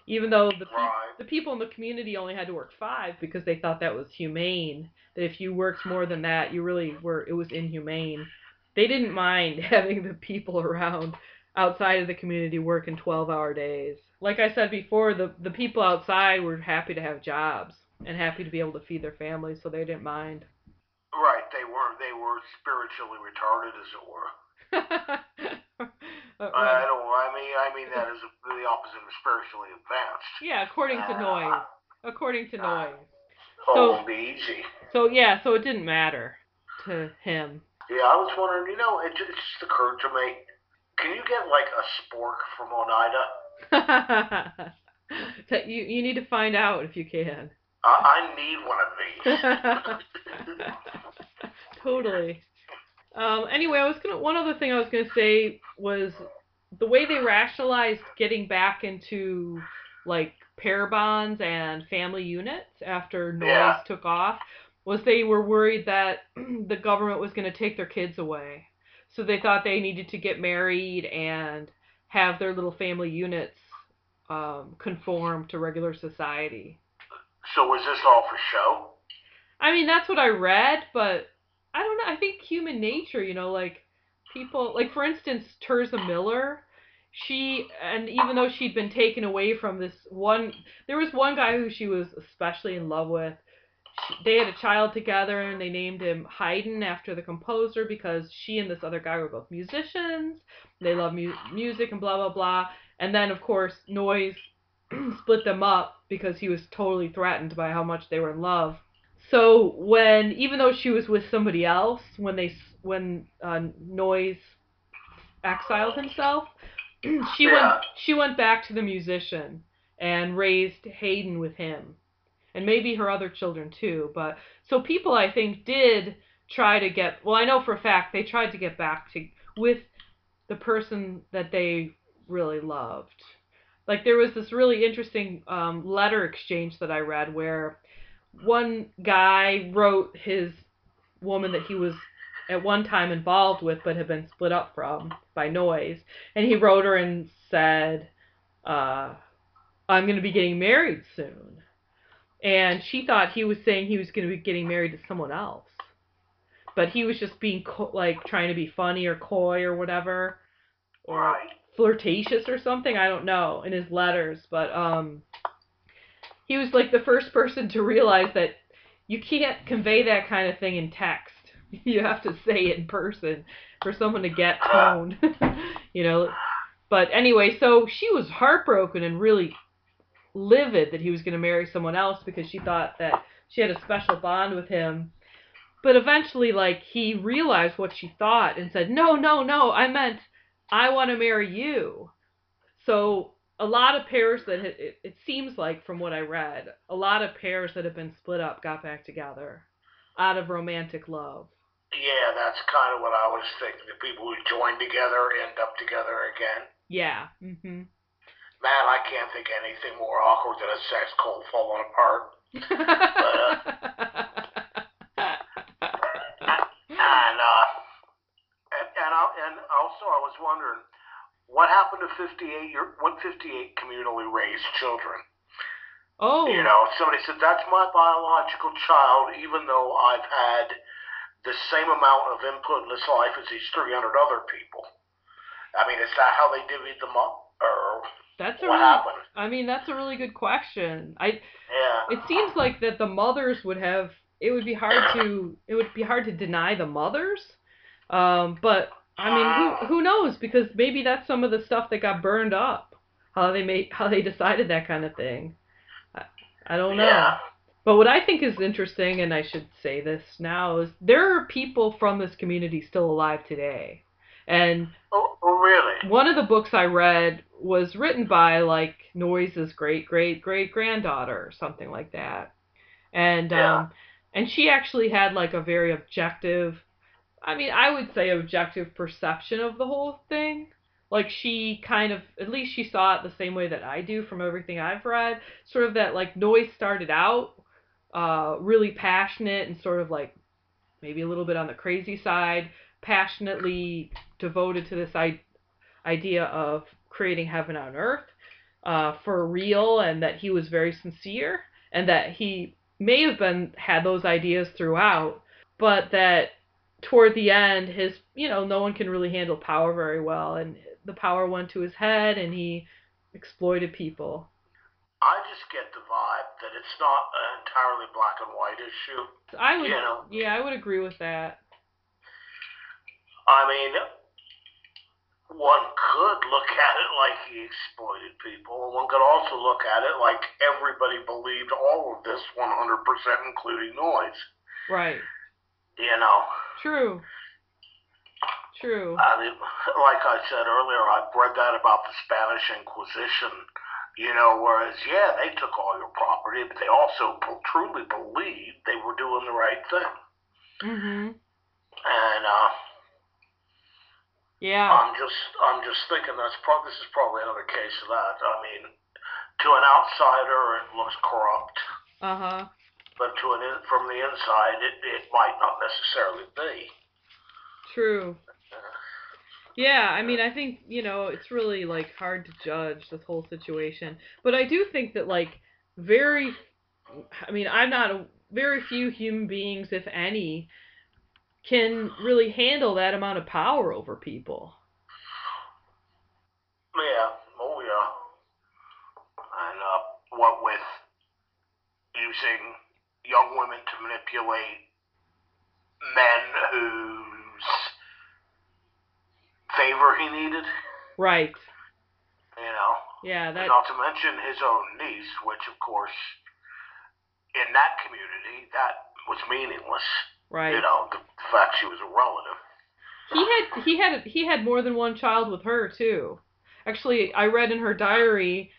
Speaker 1: even though the pe- the people in the community only had to work five because they thought that was humane. That if you worked more than that, you really were it was inhumane. They didn't mind (laughs) having the people around outside of the community working 12-hour days. Like I said before, the the people outside were happy to have jobs and happy to be able to feed their families, so they didn't mind.
Speaker 3: Right, they were they were spiritually retarded, as it were. (laughs) (laughs) I, I don't. I mean, I mean that is the opposite of spiritually advanced.
Speaker 1: Yeah, according to ah. Noyes. According to ah. Noyes.
Speaker 3: Oh,
Speaker 1: So-
Speaker 3: be easy.
Speaker 1: So yeah, so it didn't matter to him.
Speaker 3: Yeah, I was wondering. You know, it just, it just occurred to me. Can you get like a spork from Oneida? (laughs)
Speaker 1: You you need to find out if you can.
Speaker 3: I, I need one of these. (laughs)
Speaker 1: totally. Um, anyway, I was gonna. One other thing I was gonna say was the way they rationalized getting back into like pair bonds and family units after Noyes
Speaker 3: Yeah.
Speaker 1: took off was they were worried that (clears throat) the government was going to take their kids away. So they thought they needed to get married and have their little family units um, conform to regular society.
Speaker 3: so was this all for show?
Speaker 1: I mean, that's what I read, but I don't know. I think human nature, you know, like people, like for instance, Tirzah Miller, she, and even though she'd been taken away from this one, there was one guy who she was especially in love with. She, they had a child together and they named him Haydn after the composer because she and this other guy were both musicians. They love mu- music and blah, blah, blah. And then, of course, Noyes (clears throat) split them up because he was totally threatened by how much they were in love. So when even though she was with somebody else when they when uh, Noyes exiled himself, (clears throat) she
Speaker 3: Yeah.
Speaker 1: went she went back to the musician and raised Haydn with him, and maybe her other children too. But so people I think did try to get well I know for a fact they tried to get back to with the person that they really loved. Like there was this really interesting um, letter exchange that I read where one guy wrote his woman that he was at one time involved with but had been split up from by Noyes. And he wrote her and said uh, i'm going to be getting married soon. And she thought he was saying he was going to be getting married to someone else. But he was just being co- like trying to be funny or coy or whatever. Or flirtatious or something i don't know in his letters. But um he was like the first person to realize that you can't convey that kind of thing in text. (laughs) You have to say it in person for someone to get tone (laughs) you know? But anyway so she was heartbroken and really livid that he was going to marry someone else because she thought that she had a special bond with him. But eventually like he realized what she thought and said no no no i meant i want to marry you. So a lot of pairs that had, it, it seems like from what i read a lot of pairs that have been split up got back together out of romantic love
Speaker 3: Yeah, that's kind of what I was thinking. The people who join together end up together again.
Speaker 1: yeah mhm
Speaker 3: Man, I can't think of anything more awkward than a sex cult falling apart. (laughs) (laughs) And uh, and and, I, and also I was wondering what happened to 58 year what 58 communally raised children.
Speaker 1: oh
Speaker 3: You know, somebody said that's my biological child, even though I've had the same amount of input in this life as these 300 other people. I mean, is that how they divvied them up, or
Speaker 1: that's a
Speaker 3: what
Speaker 1: really,
Speaker 3: happened?
Speaker 1: i mean that's a really good question i
Speaker 3: Yeah.
Speaker 1: it seems like that the mothers would have it would be hard to it would be hard to deny the mothers um but i mean who who knows because maybe that's some of the stuff that got burned up how they made how they decided that kind of thing i, I don't know
Speaker 3: Yeah.
Speaker 1: but what i think is interesting and i should say this now is there are people from this community still alive today and
Speaker 3: Oh, oh, really?
Speaker 1: one of the books I read was written by like Noyes's great great great granddaughter or something like that. And
Speaker 3: Yeah.
Speaker 1: um and she actually had like a very objective I mean, I would say objective perception of the whole thing. Like she kind of at least she saw it the same way that I do from everything I've read. Sort of that like Noyes started out uh really passionate and sort of like maybe a little bit on the crazy side, passionately devoted to this I- idea of creating heaven on earth uh, for real, and that he was very sincere, and that he may have been had those ideas throughout, but that toward the end, his you know no one can really handle power very well, and the power went to his head, and he exploited people.
Speaker 3: I just get the vibe that it's not an entirely black and white issue.
Speaker 1: I would,
Speaker 3: You know.
Speaker 1: yeah, I would agree with that.
Speaker 3: I mean, one could look at it like he exploited people, and one could also look at it like everybody believed all of this 100%, including Noyes.
Speaker 1: Right.
Speaker 3: You know,
Speaker 1: True. True.
Speaker 3: I mean, like I said earlier, I've read that about the Spanish Inquisition. You know, whereas, yeah, they took all your property, but they also truly believed they were doing the right thing.
Speaker 1: Mm Mhm.
Speaker 3: And uh,
Speaker 1: Yeah.
Speaker 3: I'm just, I'm just thinking that's pro- this is probably another case of that. I mean, to an outsider, it looks corrupt,
Speaker 1: Uh huh.
Speaker 3: But to an in, from the inside, it, it might not necessarily be.
Speaker 1: True. Yeah, I mean, I think, you know, it's really like hard to judge this whole situation. But I do think that like very I mean, I'm not a very few human beings if any can really handle that amount of power over people.
Speaker 3: Yeah, oh yeah. And uh, what with using young women to manipulate men whose favor he needed,
Speaker 1: Right.
Speaker 3: you know.
Speaker 1: Yeah, that
Speaker 3: Not to mention his own niece, which of course, in that community, that was meaningless.
Speaker 1: Right.
Speaker 3: You know, the fact she was a relative.
Speaker 1: He had he had he had more than one child with her too. Actually, I read in her diary,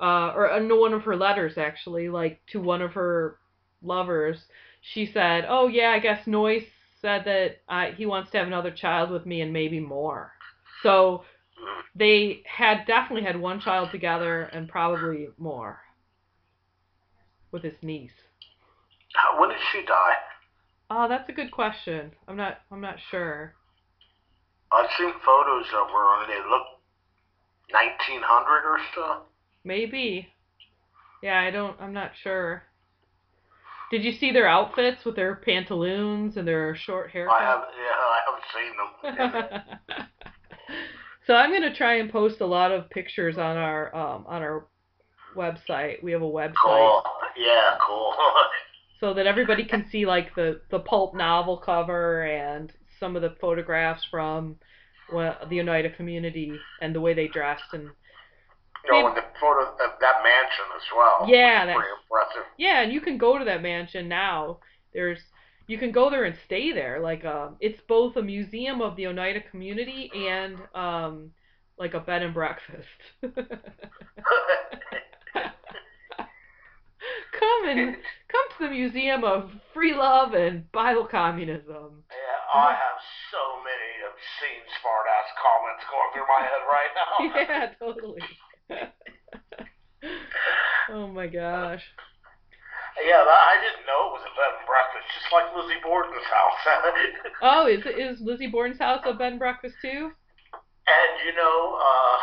Speaker 1: uh, or in one of her letters actually, like to one of her lovers, she said, "Oh yeah, I guess Noyes said that uh, he wants to have another child with me and maybe more." So they had definitely had one child together and probably more with his niece.
Speaker 3: When did she die?
Speaker 1: Oh, that's a good question. I'm not I'm not sure.
Speaker 3: I've seen photos of her and they look 1900 or so.
Speaker 1: Maybe. Yeah, I don't. I'm not sure. Did you see their outfits with their pantaloons and their short hair?
Speaker 3: I have, yeah, I haven't seen them. (laughs)
Speaker 1: so I'm gonna try and post a lot of pictures on our um, on our website. We have a website
Speaker 3: cool. Yeah, cool. (laughs)
Speaker 1: so that everybody can see like the the pulp novel cover and some of the photographs from well, the Oneida community and the way they dressed and
Speaker 3: you know, and the photo of that mansion as well.
Speaker 1: Yeah, that's-
Speaker 3: pretty impressive.
Speaker 1: Yeah, and you can go to that mansion now. There's you can go there and stay there. Like um it's both a museum of the Oneida community and um like a bed and breakfast. (laughs) come and come to the museum of free love and Bible communism.
Speaker 3: Yeah, I have so many obscene smart ass comments going through my head right now. (laughs)
Speaker 1: yeah, totally. Oh my gosh.
Speaker 3: Yeah, I didn't know it was a bed and breakfast, just like Lizzie Borden's house. (laughs)
Speaker 1: Oh, is is Lizzie Borden's house a bed and breakfast too?
Speaker 3: and you know, uh,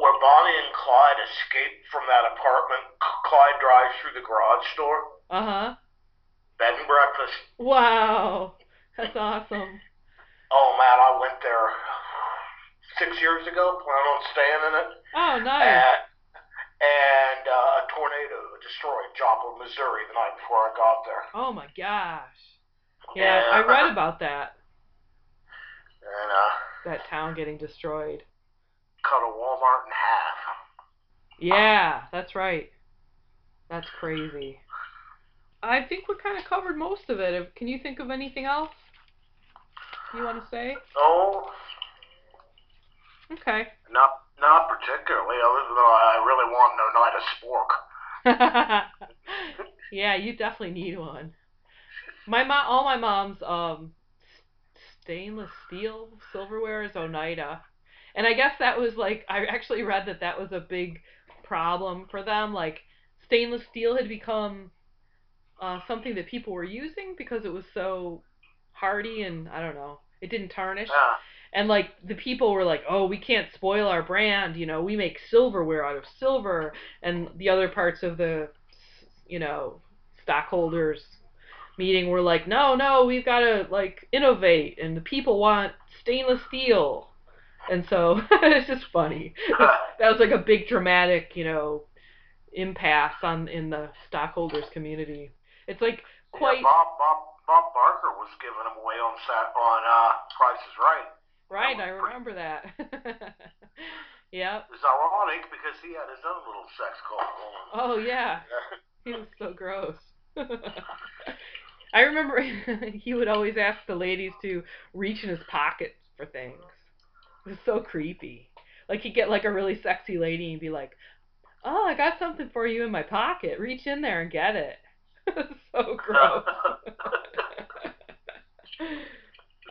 Speaker 3: where Bonnie and Clyde escaped from that apartment, Clyde drives through the garage door,
Speaker 1: Uh huh.
Speaker 3: bed and breakfast.
Speaker 1: Wow, that's awesome.
Speaker 3: Oh man, I went there six years ago, plan on staying in it.
Speaker 1: Oh, nice.
Speaker 3: And uh, a tornado destroyed Joplin, Missouri the night before I got there.
Speaker 1: Oh my gosh. Yeah, I read about that.
Speaker 3: And uh,
Speaker 1: That town getting destroyed.
Speaker 3: cut a Walmart in half.
Speaker 1: Yeah, that's right. That's crazy. I think we kind of covered most of it. Can you think of anything else you want to say?
Speaker 3: No,
Speaker 1: Okay.
Speaker 3: not not particularly, other than I really want an Oneida spork. (laughs)
Speaker 1: yeah, you definitely need one. My mom, all my mom's um stainless steel silverware is Oneida, and I guess that was like I actually read that that was a big problem for them. Like stainless steel had become uh, something that people were using because it was so hardy and I don't know, it didn't tarnish.
Speaker 3: Yeah.
Speaker 1: And like the people were like, "Oh, we can't spoil our brand. You know, we make silverware out of silver." And the other parts of the, you know, stockholders meeting were like, "No, no, we've got to like innovate, and the people want stainless steel." And so (laughs) it's just funny. (laughs) that was like a big dramatic, you know, impasse on in the stockholders community. It's like quite
Speaker 3: Yeah, Bob Bob Bob Barker was giving them away on on uh, Price is Right.
Speaker 1: Right. I remember that. (laughs) yep.
Speaker 3: It's ironic because he had his own little sex cult going.
Speaker 1: Oh yeah. (laughs) He was so gross. (laughs) I remember he would always ask the ladies to reach in his pockets for things. It was so creepy. Like he'd get like a really sexy lady and be like, "Oh, I got something for you in my pocket. Reach in there and get it." so gross.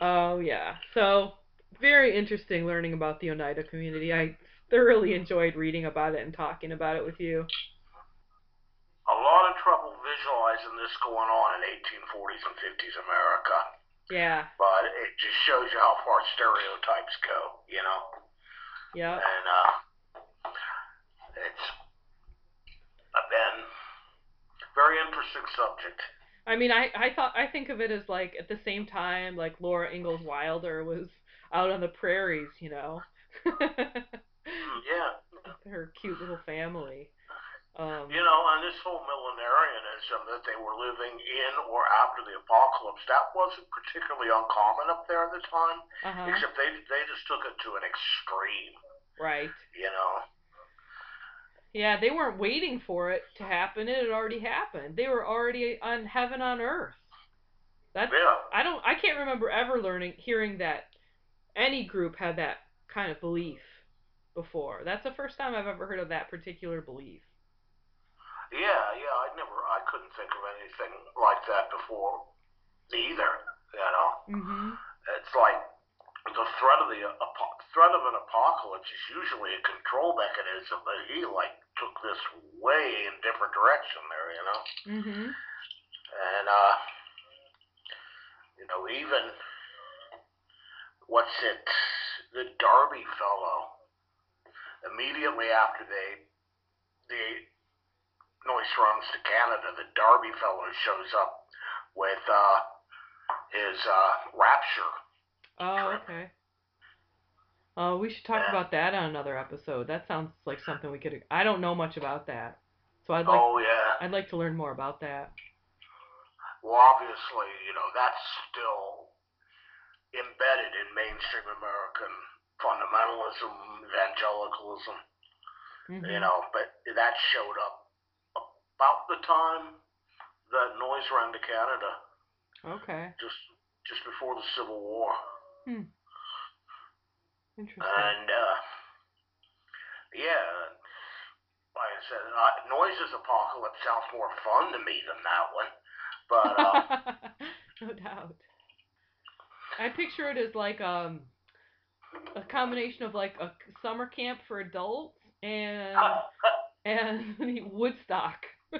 Speaker 1: oh yeah. So very interesting learning about the Oneida community. I thoroughly enjoyed reading about it and talking about it with you.
Speaker 3: A lot of trouble visualizing this going on in 1840s and 50s America,
Speaker 1: Yeah.
Speaker 3: but it just shows you how far stereotypes go, you know.
Speaker 1: Yeah.
Speaker 3: And uh, it's been very interesting subject.
Speaker 1: I mean, I I thought I think of it as like at the same time like Laura Ingalls Wilder was out on the prairies, you know.
Speaker 3: Yeah, (laughs)
Speaker 1: Her cute little family. Um
Speaker 3: you know, and this whole millenarianism that they were living in or after the apocalypse, that wasn't particularly uncommon up there at the time.
Speaker 1: uh-huh.
Speaker 3: Except they they just took it to an extreme,
Speaker 1: Right.
Speaker 3: you know.
Speaker 1: Yeah, they weren't waiting for it to happen. It had already happened. They were already on heaven on earth. That's
Speaker 3: Yeah.
Speaker 1: I don't I can't remember ever learning hearing that any group had that kind of belief before. That's the first time I've ever heard of that particular belief.
Speaker 3: Yeah, yeah, I never, I couldn't think of anything like that before either. You know,
Speaker 1: Mhm.
Speaker 3: it's like the threat of the apo- threat of an apocalypse is usually a control mechanism, but he like took this way in different direction there. You know,
Speaker 1: Mhm.
Speaker 3: and uh, you know, even what's it, the Darby fellow. Immediately after they, the Noyes runs to Canada, the Darby fellow shows up with uh, his uh, Rapture.
Speaker 1: Oh, okay. Oh, we should talk
Speaker 3: Yeah.
Speaker 1: about that on another episode. That sounds like something we could. I don't know much about that, so I'd like
Speaker 3: oh yeah.
Speaker 1: I'd like to learn more about that.
Speaker 3: Well, obviously, you know that's still embedded in mainstream American fundamentalism, evangelicalism.
Speaker 1: Mhm.
Speaker 3: you know, but that showed up about the time that Noyes ran to Canada,
Speaker 1: Okay.
Speaker 3: just just before the Civil War,
Speaker 1: Interesting.
Speaker 3: and uh, yeah, like I said, uh, Noyes's apocalypse sounds more fun to me than that one, but uh, (laughs)
Speaker 1: no doubt. I picture it as like um a combination of like a summer camp for adults and (laughs) and (laughs) Woodstock (laughs) or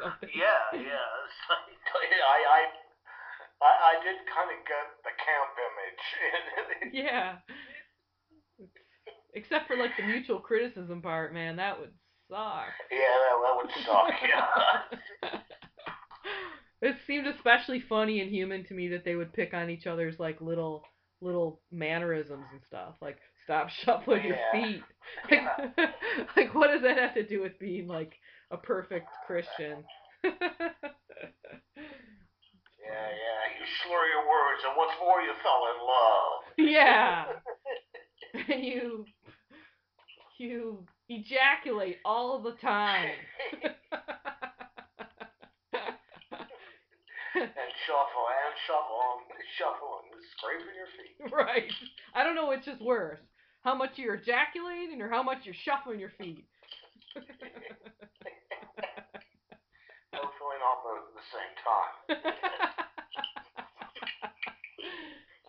Speaker 1: something.
Speaker 3: yeah, yeah, I I I, I did kind of get the camp image.
Speaker 1: Yeah. Except for like the mutual criticism part, man, that would suck.
Speaker 3: yeah, that, that would suck. Yeah.
Speaker 1: It seemed especially funny and human to me that they would pick on each other's like little little mannerisms and stuff, like stop (laughs) shuffling your feet. (laughs) Like, (laughs) like what does that have to do with being like a perfect Christian?
Speaker 3: Yeah, yeah. You slur your words, and what's more, you fell in love.
Speaker 1: yeah. And you you ejaculate all the time.
Speaker 3: And shuffle, and shuffle, and shuffle, and scraping your feet. (laughs)
Speaker 1: right. I don't know which is worse. How much you're ejaculating or how much you're shuffling your feet. (laughs)
Speaker 3: Hopefully not both at the same time.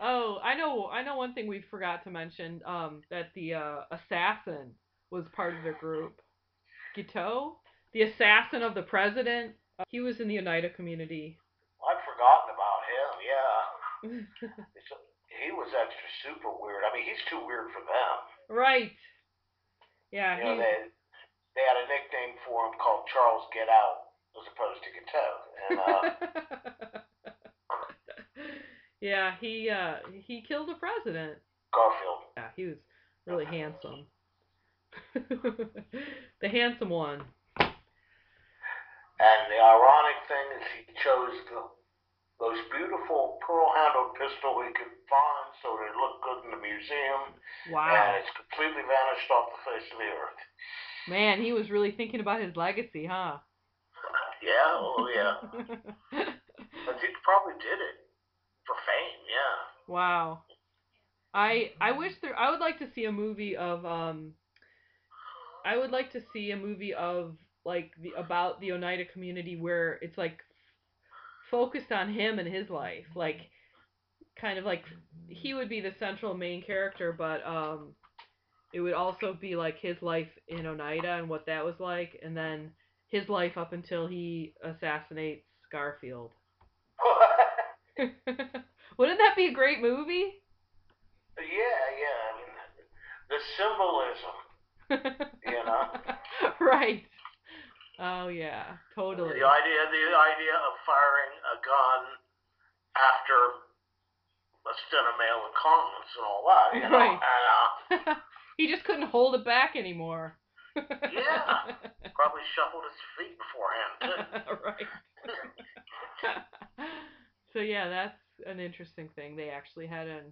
Speaker 3: (laughs)
Speaker 1: oh, I know I know one thing we forgot to mention, um, that the uh, assassin was part of their group. Guiteau? The assassin of the president. Uh, he was in the Oneida community.
Speaker 3: I'd forgotten about him, yeah. It's- he was extra super weird. I mean, he's too weird for them.
Speaker 1: right. Yeah,
Speaker 3: You know, they, they had a nickname for him called Charles Get Out, as opposed to Guiteau. And, uh, (laughs)
Speaker 1: yeah, he uh he killed a president.
Speaker 3: Garfield.
Speaker 1: Yeah, he was really handsome. (laughs) the handsome one.
Speaker 3: And the ironic thing is he chose the most beautiful pearl-handled pistol he could find so it looked good in the museum,
Speaker 1: Wow.
Speaker 3: and it's completely vanished off the face of the earth.
Speaker 1: Man, he was really thinking about his legacy, huh? (laughs)
Speaker 3: Yeah, oh yeah. (laughs) But he probably did it for fame, yeah.
Speaker 1: wow. I I wish there I would like to see a movie of um I would like to see a movie of like the about the Oneida community where it's like focused on him and his life. Like kind of like he would be the central main character, but um it would also be like his life in Oneida and what that was like and then his life up until he assassinates Garfield. (laughs) Wouldn't that be a great movie?
Speaker 3: yeah, yeah. I mean, the symbolism, you know. (laughs)
Speaker 1: right. Oh yeah, totally.
Speaker 3: The idea, the idea of firing a gun after a stint of male incontinence and all that, you know.
Speaker 1: Right.
Speaker 3: And, uh, (laughs)
Speaker 1: he just couldn't hold it back anymore.
Speaker 3: Yeah. (laughs) probably shuffled his feet beforehand too. (laughs)
Speaker 1: right. so yeah, that's an interesting thing. They actually had a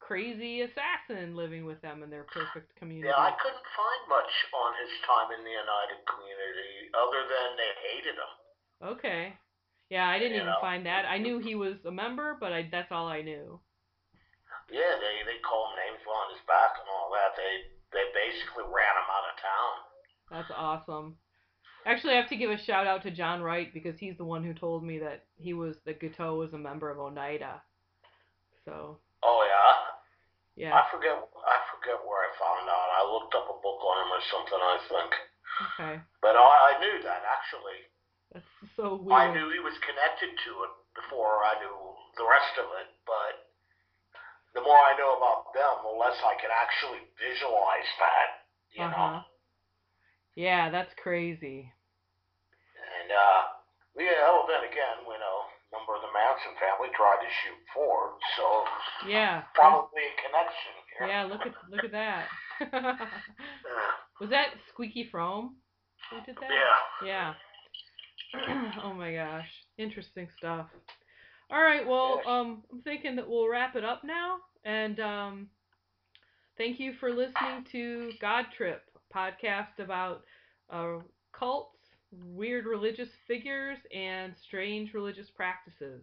Speaker 1: crazy assassin living with them in their perfect community.
Speaker 3: Yeah, I couldn't find much on his time in the Oneida community other than they hated him.
Speaker 1: Okay. Yeah, I didn't
Speaker 3: You
Speaker 1: even
Speaker 3: know?
Speaker 1: find that. I knew he was a member, but I that's all I knew.
Speaker 3: Yeah, they they called him names on his back and all that. They they basically ran him out of town.
Speaker 1: That's awesome. Actually, I have to give a shout out to John Wright because he's the one who told me that he was that Guiteau was a member of Oneida. So
Speaker 3: Oh yeah.
Speaker 1: yeah.
Speaker 3: I forget I forget where I found out. I looked up a book on him or something, I think.
Speaker 1: Okay.
Speaker 3: But I, I knew that actually.
Speaker 1: That's so weird.
Speaker 3: I knew he was connected to it before I knew the rest of it, but the more I know about them, the less I can actually visualize that, you
Speaker 1: Uh-huh.
Speaker 3: know.
Speaker 1: Yeah, that's crazy.
Speaker 3: And uh yeah, well then again, you know, a number of the Manson family tried to shoot Ford, so
Speaker 1: Yeah.
Speaker 3: probably a connection here.
Speaker 1: Yeah, look at look at that. (laughs) Was that Squeaky Fromme who did that?
Speaker 3: Yeah.
Speaker 1: Yeah. (clears throat) oh my gosh. Interesting stuff. All right, well, um I'm thinking that we'll wrap it up now and um thank you for listening to God Trip, a podcast about uh cults, weird religious figures and strange religious practices.